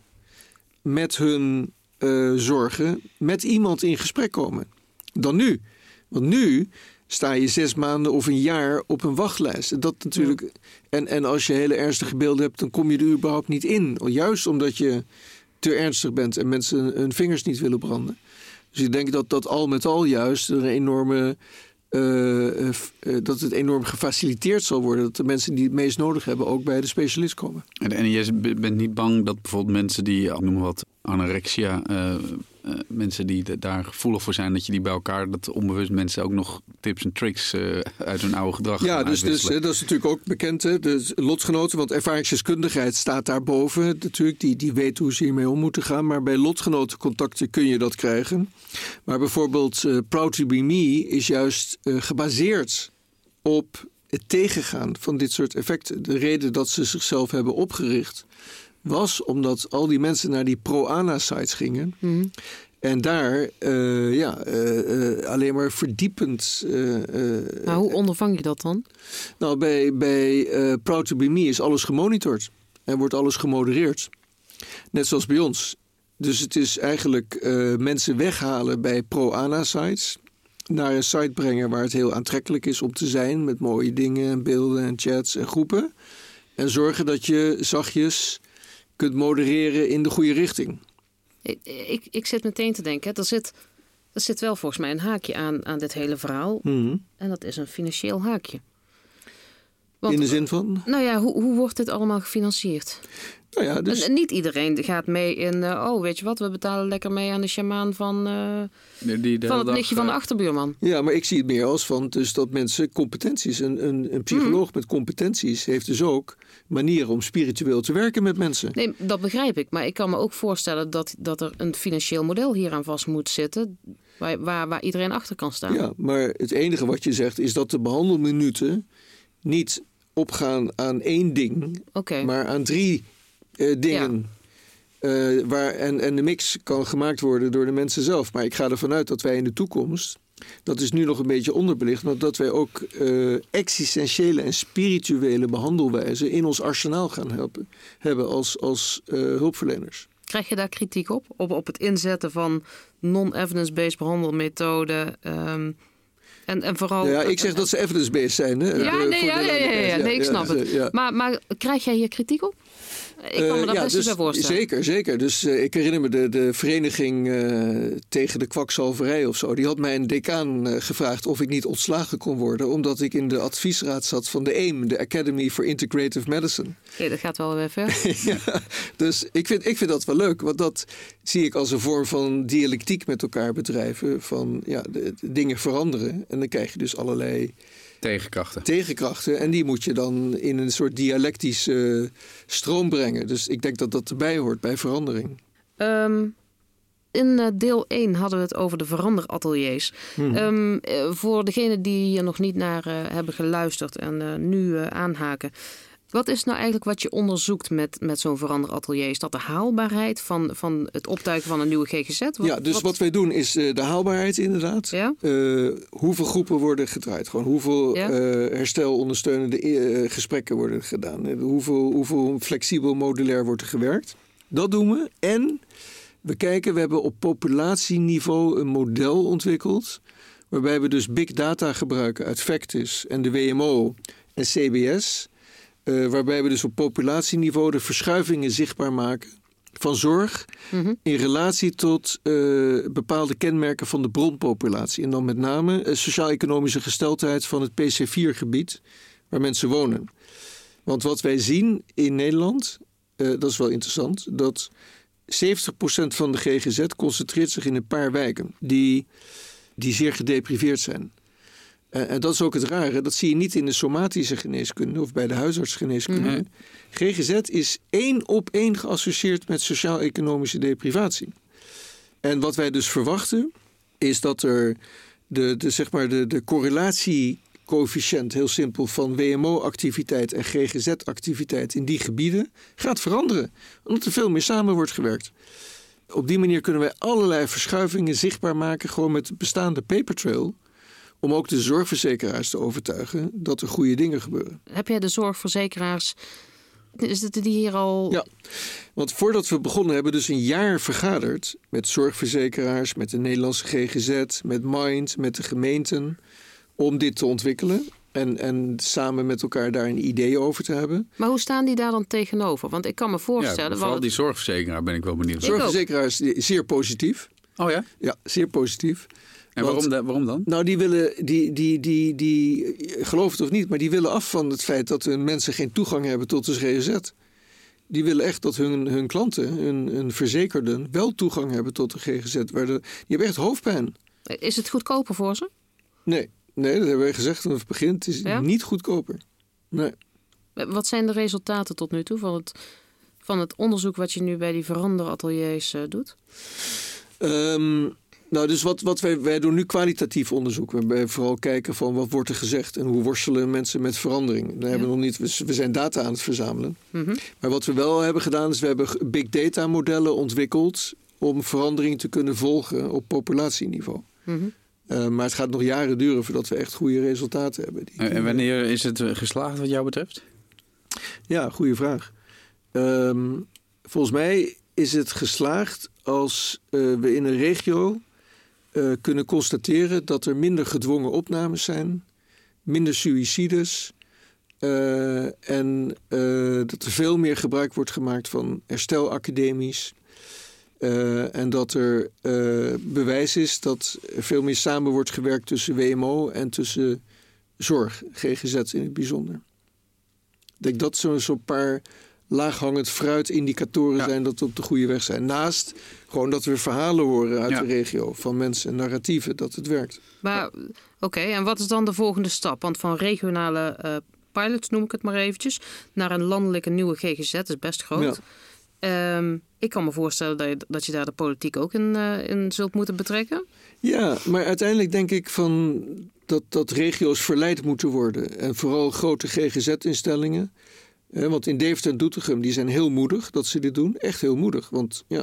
met hun uh, zorgen met iemand in gesprek komen dan nu. Want nu sta je zes maanden of een jaar op een wachtlijst. En, dat natuurlijk, en, en als je hele ernstige beelden hebt, dan kom je er überhaupt niet in. Juist omdat je te ernstig bent en mensen hun vingers niet willen branden. Dus ik denk dat dat al met al juist een enorme. Uh, dat het enorm gefaciliteerd zal worden. Dat de mensen die het meest nodig hebben ook bij de specialist komen. En, en je bent niet bang dat bijvoorbeeld mensen die, noem wat, anorexia uh, mensen die daar gevoelig voor zijn, dat je die bij elkaar, dat onbewust mensen ook nog tips en tricks uh, uit hun oude gedrag Ja, dus, dus dat is natuurlijk ook bekend, hè, de lotgenoten, want ervaringsdeskundigheid staat daarboven natuurlijk, die, die weet hoe ze hiermee om moeten gaan. Maar bij lotgenotencontacten kun je dat krijgen. Maar bijvoorbeeld uh, Proud to be Me is juist gebaseerd op het tegengaan van dit soort effecten. De reden dat ze zichzelf hebben opgericht was omdat al die mensen naar die pro-ANA-sites gingen. Mhm. En daar uh, ja, uh, alleen maar verdiepend. maar hoe ondervang je dat dan? Nou, bij, bij Proud to Be Me is alles gemonitord. En wordt alles gemodereerd. Net zoals bij ons. Dus het is eigenlijk mensen weghalen bij pro-ANA-sites. Naar een site brengen waar het heel aantrekkelijk is om te zijn. Met mooie dingen en beelden en chats en groepen. En zorgen dat je zachtjes kunt modereren in de goede richting. Ik, ik, ik zit meteen te denken, er zit, er zit wel volgens mij een haakje aan, aan dit hele verhaal. Mhm. En dat is een financieel haakje. Want, in de zin van? Nou ja, hoe, hoe wordt dit allemaal gefinancierd? Nou ja, dus... En, niet iedereen gaat mee in, uh, oh weet je wat, we betalen lekker mee aan de shamaan van, uh, die van het nichtje van de achterbuurman. Ja, maar ik zie het meer als van dus dat mensen competenties, een, een, een psycholoog mhm. met competenties heeft dus ook manieren om spiritueel te werken met mensen. Nee, dat begrijp ik. Maar ik kan me ook voorstellen dat, dat er een financieel model hier aan vast moet zitten. Waar, waar, waar iedereen achter kan staan. Ja, maar het enige wat je zegt is dat de behandelminuten niet opgaan aan één ding, maar aan drie uh, dingen. Uh, waar, en, en de mix kan gemaakt worden door de mensen zelf. Maar ik ga ervan uit dat wij in de toekomst dat is nu nog een beetje onderbelicht, maar dat wij ook uh, existentiële en spirituele behandelwijzen in ons arsenaal gaan helpen, hebben als, als hulpverleners. Krijg je daar kritiek op? Op, op het inzetten van non-evidence-based behandelmethoden? Um, en, en vooral. Ja, ik zeg dat ze evidence-based zijn. Hè? Ja, nee, ja, ja, ja, ja, nee, ik snap het. Maar, maar krijg jij hier kritiek op? Ik kan me dat uh, best dus, voorstellen. Zeker, zeker. Dus uh, ik herinner me de, de vereniging uh, tegen de kwakzalverij of zo. Die had mij een decaan gevraagd of ik niet ontslagen kon worden. Omdat ik in de adviesraad zat van de AIM, de Academy for Integrative Medicine. Oké, dat gaat wel weer ver. ja, dus ik vind, ik vind dat wel leuk. Want dat zie ik als een vorm van dialectiek met elkaar bedrijven. Van ja, de, de dingen veranderen. En dan krijg je dus allerlei Tegenkrachten. Tegenkrachten. En die moet je dan in een soort dialectische stroom brengen. Dus ik denk dat dat erbij hoort bij verandering. Ehm, in eh, deel 1 hadden we het over de veranderateliers. Hmm. Um, voor degenen die hier nog niet naar uh, hebben geluisterd en uh, nu aanhaken. Wat is nou eigenlijk wat je onderzoekt met, met zo'n veranderatelier? Is dat de haalbaarheid van, van het optuigen van een nieuwe GGZ? Wat, ja, dus wat... wij doen is uh, de haalbaarheid inderdaad. Ja? Uh, hoeveel groepen worden gedraaid? Gewoon hoeveel ja? uh, herstelondersteunende gesprekken worden gedaan? Hoeveel, hoeveel flexibel modulair wordt er gewerkt? Dat doen we. En we kijken, we hebben op populatieniveau een model ontwikkeld... waarbij we dus big data gebruiken uit Factis en de WMO en CBS... Uh, waarbij we dus op populatieniveau de verschuivingen zichtbaar maken van zorg mhm. in relatie tot uh, bepaalde kenmerken van de bronpopulatie. En dan met name uh, sociaal-economische gesteldheid van het PC4-gebied waar mensen wonen. Want wat wij zien in Nederland, dat is wel interessant, dat 70% van de GGZ concentreert zich in een paar wijken die, die zeer gedepriveerd zijn. En dat is ook het rare, dat zie je niet in de somatische geneeskunde of bij de huisartsgeneeskunde. Mm GGZ is één op één geassocieerd met sociaal-economische deprivatie. En wat wij dus verwachten, is dat er de, de, zeg maar de, de correlatiecoëfficiënt, heel simpel, van WMO-activiteit en GGZ-activiteit in die gebieden gaat veranderen. Omdat er veel meer samen wordt gewerkt. Op die manier kunnen wij allerlei verschuivingen zichtbaar maken, gewoon met de bestaande papertrail om ook de zorgverzekeraars te overtuigen dat er goede dingen gebeuren. Heb jij de zorgverzekeraars is het die hier al. Ja, want voordat we begonnen hebben we dus een jaar vergaderd met zorgverzekeraars, met de Nederlandse GGZ, met Mind, met de gemeenten. om dit te ontwikkelen. En, en samen met elkaar daar een idee over te hebben. Maar hoe staan die daar dan tegenover? Want ik kan me voorstellen... Ja, vooral wat- die zorgverzekeraar ben ik wel benieuwd. Zorgverzekeraars zeer positief. Oh ja? Ja, zeer positief. En Want- waarom, da- waarom dan? Nou, die willen, die, die, die, die, geloof het of niet, maar die willen af van het feit dat hun mensen geen toegang hebben tot de GGZ. Die willen echt dat hun, hun klanten, hun, hun verzekerden, wel toegang hebben tot de GGZ. Waar de, die hebben echt hoofdpijn. Is het goedkoper voor ze? Nee, nee dat hebben wij gezegd vanaf het begin. Het is Ja? niet goedkoper. Nee. Wat zijn de resultaten tot nu toe van het, van het onderzoek wat je nu bij die veranderateliers eh, doet? Ehm, nou, dus wat, wat wij, wij doen nu kwalitatief onderzoek. Waarbij we vooral kijken van wat wordt er gezegd en hoe worstelen mensen met verandering. Daar hebben we nog niet, we, we zijn data aan het verzamelen. Mhm. Maar wat we wel hebben gedaan is we hebben big data modellen ontwikkeld om verandering te kunnen volgen op populatieniveau. Mhm. Eh, maar het gaat nog jaren duren voordat we echt goede resultaten hebben. Die En wanneer is het eh, geslaagd wat jou betreft? Ja, goede vraag. Ehm, volgens mij is het geslaagd als eh, we in een regio eh, kunnen constateren dat er minder gedwongen opnames zijn, minder suïcides eh, en eh, dat er veel meer gebruik wordt gemaakt van herstelacademisch. Eh, en dat er bewijs is dat er veel meer samen wordt gewerkt tussen WMO en tussen zorg, GGZ in het bijzonder. Ik denk dat zo'n paar laaghangend fruit-indicatoren Ja. zijn dat we op de goede weg zijn. Naast gewoon dat we verhalen horen uit Ja. de regio van mensen en narratieven dat het werkt. Maar oké, en wat is dan de volgende stap? Want van regionale eh, pilots, noem ik het maar eventjes, naar een landelijke nieuwe GGZ is best groot. Ehm, ik kan me voorstellen dat je, dat je daar de politiek ook in, eh, in zult moeten betrekken. Ja, maar uiteindelijk denk ik van dat, dat regio's verleid moeten worden. En vooral grote GGZ-instellingen. Want in Deventer en Doetinchem die zijn heel moedig dat ze dit doen. Echt heel moedig. Want ja,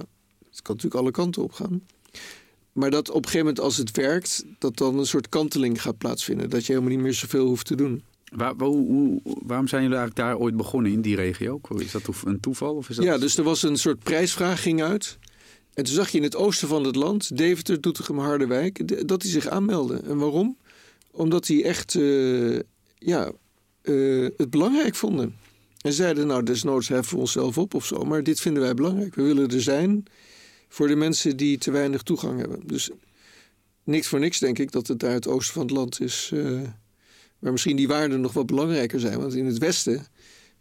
het kan natuurlijk alle kanten op gaan. Maar dat op een gegeven moment als het werkt, dat dan een soort kanteling gaat plaatsvinden. Dat je helemaal niet meer zoveel hoeft te doen. Waar, waar- hoe- hoe- waarom zijn jullie eigenlijk daar ooit begonnen in die regio? Is dat een toeval? Of is dat... Ja, dus er was een soort prijsvraag ging uit. En toen zag je in het oosten van het land, Deventer, Doetinchem, Harderwijk, dat die zich aanmelden. En waarom? Omdat die echt eh, ja, eh, het belangrijk vonden. En zeiden, nou, desnoods heffen we onszelf op of zo. Maar dit vinden wij belangrijk. We willen er zijn voor de mensen die te weinig toegang hebben. Dus niks voor niks denk ik dat het daar het oosten van het land is... eh, waar misschien die waarden nog wat belangrijker zijn. Want in het westen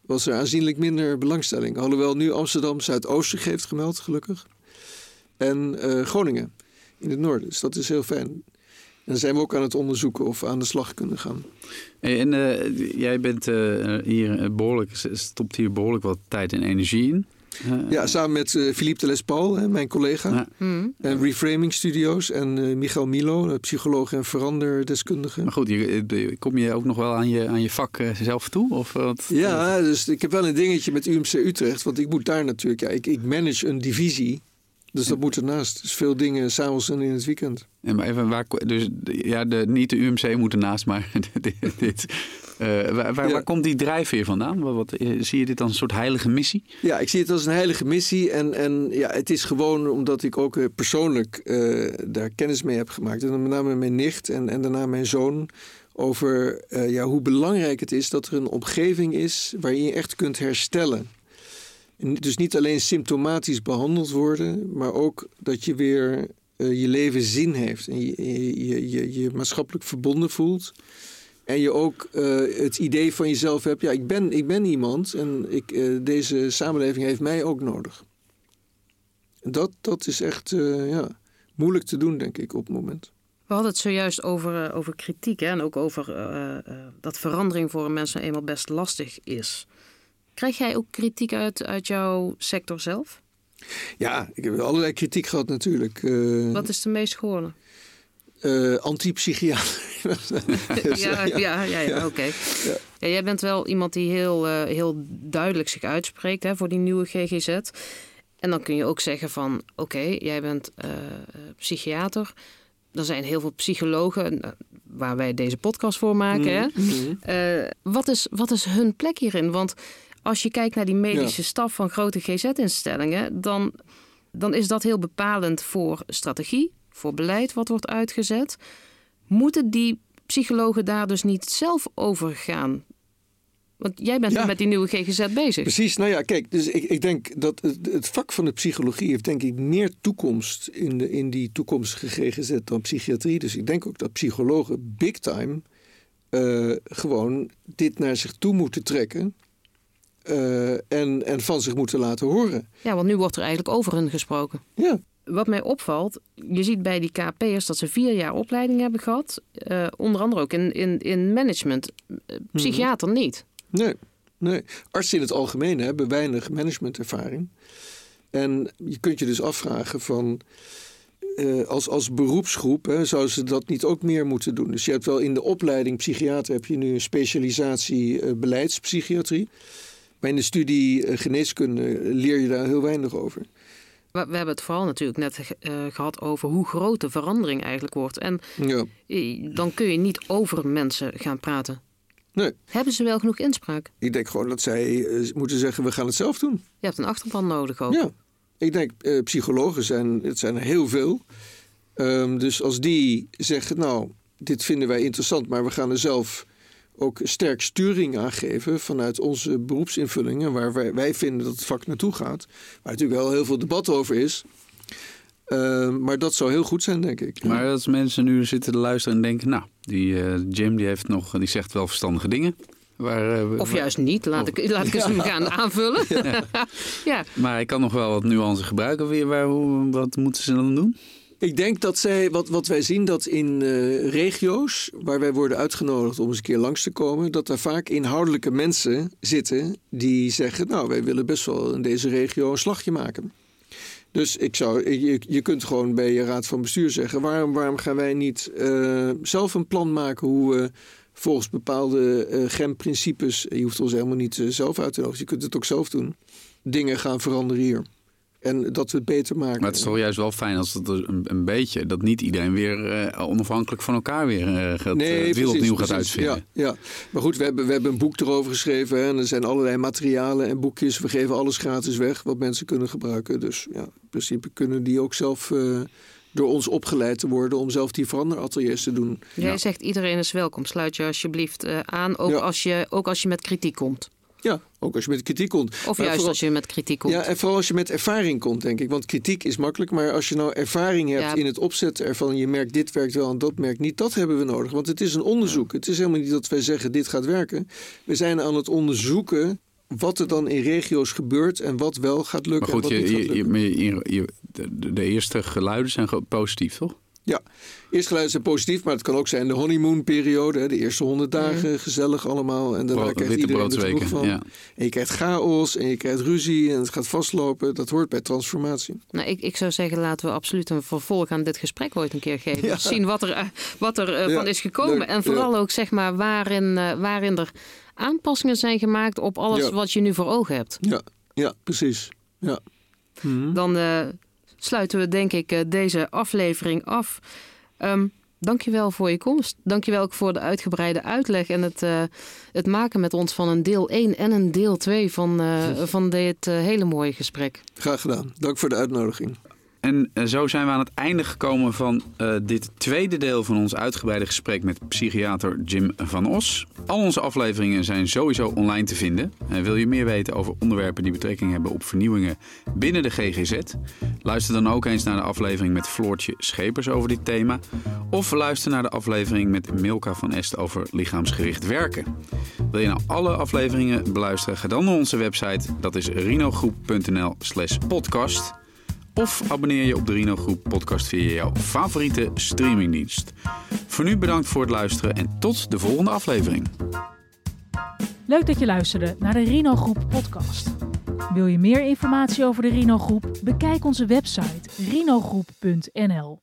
was er aanzienlijk minder belangstelling. Alhoewel nu Amsterdam Zuidoosten heeft gemeld, gelukkig. En eh, Groningen in het noorden. Dus dat is heel fijn. En dan zijn we ook aan het onderzoeken of we aan de slag kunnen gaan. Hey, En eh, jij bent eh, hier eh, behoorlijk, stopt hier behoorlijk wat tijd en energie in. Ja, samen met eh, Philippe de Lespaul, hè, mijn collega. Mhm. En Reframing Studios en eh Michael Milo, een psycholoog en veranderdeskundige. Maar goed, je, kom je ook nog wel aan je, aan je vak eh, zelf toe? Of wat? Ja, dus ik heb wel een dingetje met UMC Utrecht. Want ik moet daar natuurlijk... Ja, ik, ik manage een divisie. Dus dat moet ernaast. Dus veel dingen s'avonds en in het weekend. En maar even, waar, dus ja, de, niet de UMC moet ernaast, maar dit. dit eh, waar, waar, Ja. waar komt die drijfveer vandaan? Wat, wat, eh, zie je dit als een soort heilige missie? Ja, ik zie het als een heilige missie. En, en ja, het is gewoon omdat ik ook eh, persoonlijk daar kennis mee heb gemaakt. En dan met name mijn nicht en, en daarna mijn zoon. Over ja, hoe belangrijk het is dat er een omgeving is waarin je echt kunt herstellen. Dus niet alleen symptomatisch behandeld worden, maar ook dat je weer eh, je leven zin heeft. En je je, je, je, maatschappelijk verbonden voelt. En je ook eh, het idee van jezelf hebt, ja, ik ben, ik ben iemand en ik, eh, deze samenleving heeft mij ook nodig. Dat, dat is echt ja, moeilijk te doen, denk ik, op het moment. We hadden het zojuist over, over kritiek hè? en ook over dat verandering voor een mens nou eenmaal best lastig is. Krijg jij ook kritiek uit, uit jouw sector zelf? Ja, ik heb allerlei kritiek gehad natuurlijk. eh Wat is de meest gewone? eh, Antipsychiater. ja, ja, ja, ja, oké. Ja, jij bent wel iemand die heel, eh, heel duidelijk zich uitspreekt hè, voor die nieuwe GGZ. En dan kun je ook zeggen van, oké, jij bent psychiater. Er zijn heel veel psychologen waar wij deze podcast voor maken. Hè? Mhm. Eh, wat, is, wat is hun plek hierin? Want als je kijkt naar die medische staf van grote GZ-instellingen, dan, dan is dat heel bepalend voor strategie, voor beleid wat wordt uitgezet. Moeten die psychologen daar dus niet zelf over gaan? Want jij bent Ja. nu met die nieuwe GGZ bezig. Precies, nou ja, kijk, dus ik, ik denk dat het, het vak van de psychologie heeft denk ik meer toekomst in, de, in die toekomstige GGZ dan psychiatrie. Dus ik denk ook dat psychologen big time eh, gewoon dit naar zich toe moeten trekken eh, en, en van zich moeten laten horen. Ja, want nu wordt er eigenlijk over hun gesproken. Ja, Wat mij opvalt, je ziet bij die KP'ers dat ze vier jaar opleiding hebben gehad. eh, onder andere ook in, in, in management. Eh, Psychiater niet. nee, nee. Artsen in het algemeen hebben weinig managementervaring. En je kunt je dus afvragen van... als, als beroepsgroep hè, zouden ze dat niet ook meer moeten doen. Dus je hebt wel in de opleiding psychiater heb je nu een specialisatie beleidspsychiatrie. Maar in de studie eh, geneeskunde leer je daar heel weinig over. We, we hebben het vooral natuurlijk net eh, gehad over hoe groot de verandering eigenlijk wordt. En Ja, dan kun je niet over mensen gaan praten. nee. Hebben ze wel genoeg inspraak? Ik denk gewoon dat zij eh, moeten zeggen, we gaan het zelf doen. Je hebt een achterban nodig ook. Ja, ik denk psychologen zijn, het zijn er heel veel. Ehm, dus als die zeggen, nou, dit vinden wij interessant, maar we gaan er zelf ook sterk sturing aan geven vanuit onze beroepsinvullingen, waar wij, wij vinden dat het vak naartoe gaat. Waar natuurlijk wel heel veel debat over is. Ehm, maar dat zou heel goed zijn, denk ik. Maar als mensen nu zitten te luisteren en denken... nou, die eh, Jim die heeft nog, die zegt wel verstandige dingen. Waar, eh, Of juist niet. Laat ik, laat ik eens hem gaan aanvullen. Ja. Maar hij kan nog wel wat nuance gebruiken. Weer, waar, hoe, wat moeten ze dan doen? Ik denk dat zij, wat, wat wij zien, dat in eh, regio's waar wij worden uitgenodigd om eens een keer langs te komen, dat daar vaak inhoudelijke mensen zitten die zeggen, nou, wij willen best wel in deze regio een slagje maken. Dus ik zou, je, je kunt gewoon bij je raad van bestuur zeggen, waarom, waarom gaan wij niet eh, zelf een plan maken hoe we volgens bepaalde eh GEM-principes, je hoeft ons helemaal niet zelf uit te nodigen, je kunt het ook zelf doen, dingen gaan veranderen hier. En dat we het beter maken. Maar het is toch juist wel fijn als het een, een beetje... dat niet iedereen weer eh, onafhankelijk van elkaar weer eh, gaat, eh, het wiel precies, opnieuw gaat uitvinden. Ja, ja. Maar goed, we hebben, we hebben een boek erover geschreven. Hè, en er zijn allerlei materialen en boekjes. We geven alles gratis weg wat mensen kunnen gebruiken. Dus ja, in principe kunnen die ook zelf eh, door ons opgeleid te worden... om zelf die veranderateliers te doen. Jij Ja. zegt iedereen is welkom. Sluit je alsjeblieft eh, aan. Ook, Ja. als je, ook als je met kritiek komt. Ja, ook als je met kritiek komt. Of Maar juist vooral- als je met kritiek komt. Ja, en vooral als je met ervaring komt, denk ik. Want kritiek is makkelijk, maar als je nou ervaring hebt Ja. in het opzetten ervan, je merkt dit werkt wel en dat merkt niet, dat hebben we nodig. Want het is een onderzoek. Het is helemaal niet dat wij zeggen dit gaat werken. We zijn aan het onderzoeken wat er dan in regio's gebeurt en wat wel gaat lukken Maar goed, en wat je, niet gaat je, lukken. je, je- je- de, de eerste geluiden zijn gewoon positief, toch? Ja, eerst geluid zijn positief, maar het kan ook zijn de honeymoon-periode. De eerste honderd dagen gezellig allemaal. En daarna Bro- krijgt iedereen er genoeg van. Ja. En je krijgt chaos en je krijgt ruzie en het gaat vastlopen. Dat hoort bij transformatie. Nou, ik, ik zou zeggen, laten we absoluut een vervolg aan dit gesprek ooit een keer geven. Ja. Zien wat er, eh, wat er eh, Ja, van is gekomen. leuk, en vooral ook zeg maar waarin, eh, waarin er aanpassingen zijn gemaakt op alles wat je nu voor ogen hebt. Ja, ja precies. Ja. Dan sluiten we denk ik eh, deze aflevering af. Ehm dankjewel voor je komst. Dankjewel ook voor de uitgebreide uitleg en het, eh, het maken met ons van een deel 1 en een deel 2 van, eh, van dit hele mooie gesprek. Graag gedaan. Dank voor de uitnodiging. En eh, zo zijn we aan het einde gekomen van eh, dit tweede deel van ons uitgebreide gesprek met psychiater Jim van Os. Al onze afleveringen zijn sowieso online te vinden. En wil je meer weten over onderwerpen die betrekking hebben op vernieuwingen binnen de GGZ? Luister dan ook eens naar de aflevering met Floortje Schepers over dit thema. Of luister naar de aflevering met Milka van Est over lichaamsgericht werken. Wil je nou alle afleveringen beluisteren? Ga dan naar onze website. Dat is rinogroep.nl slash podcast. Of abonneer je op de Rino Groep podcast via jouw favoriete streamingdienst. Voor nu bedankt voor het luisteren en tot de volgende aflevering. Leuk dat je luisterde naar de Rino Groep podcast. Wil je meer informatie over de Rino Groep? Bekijk onze website rinogroep.nl.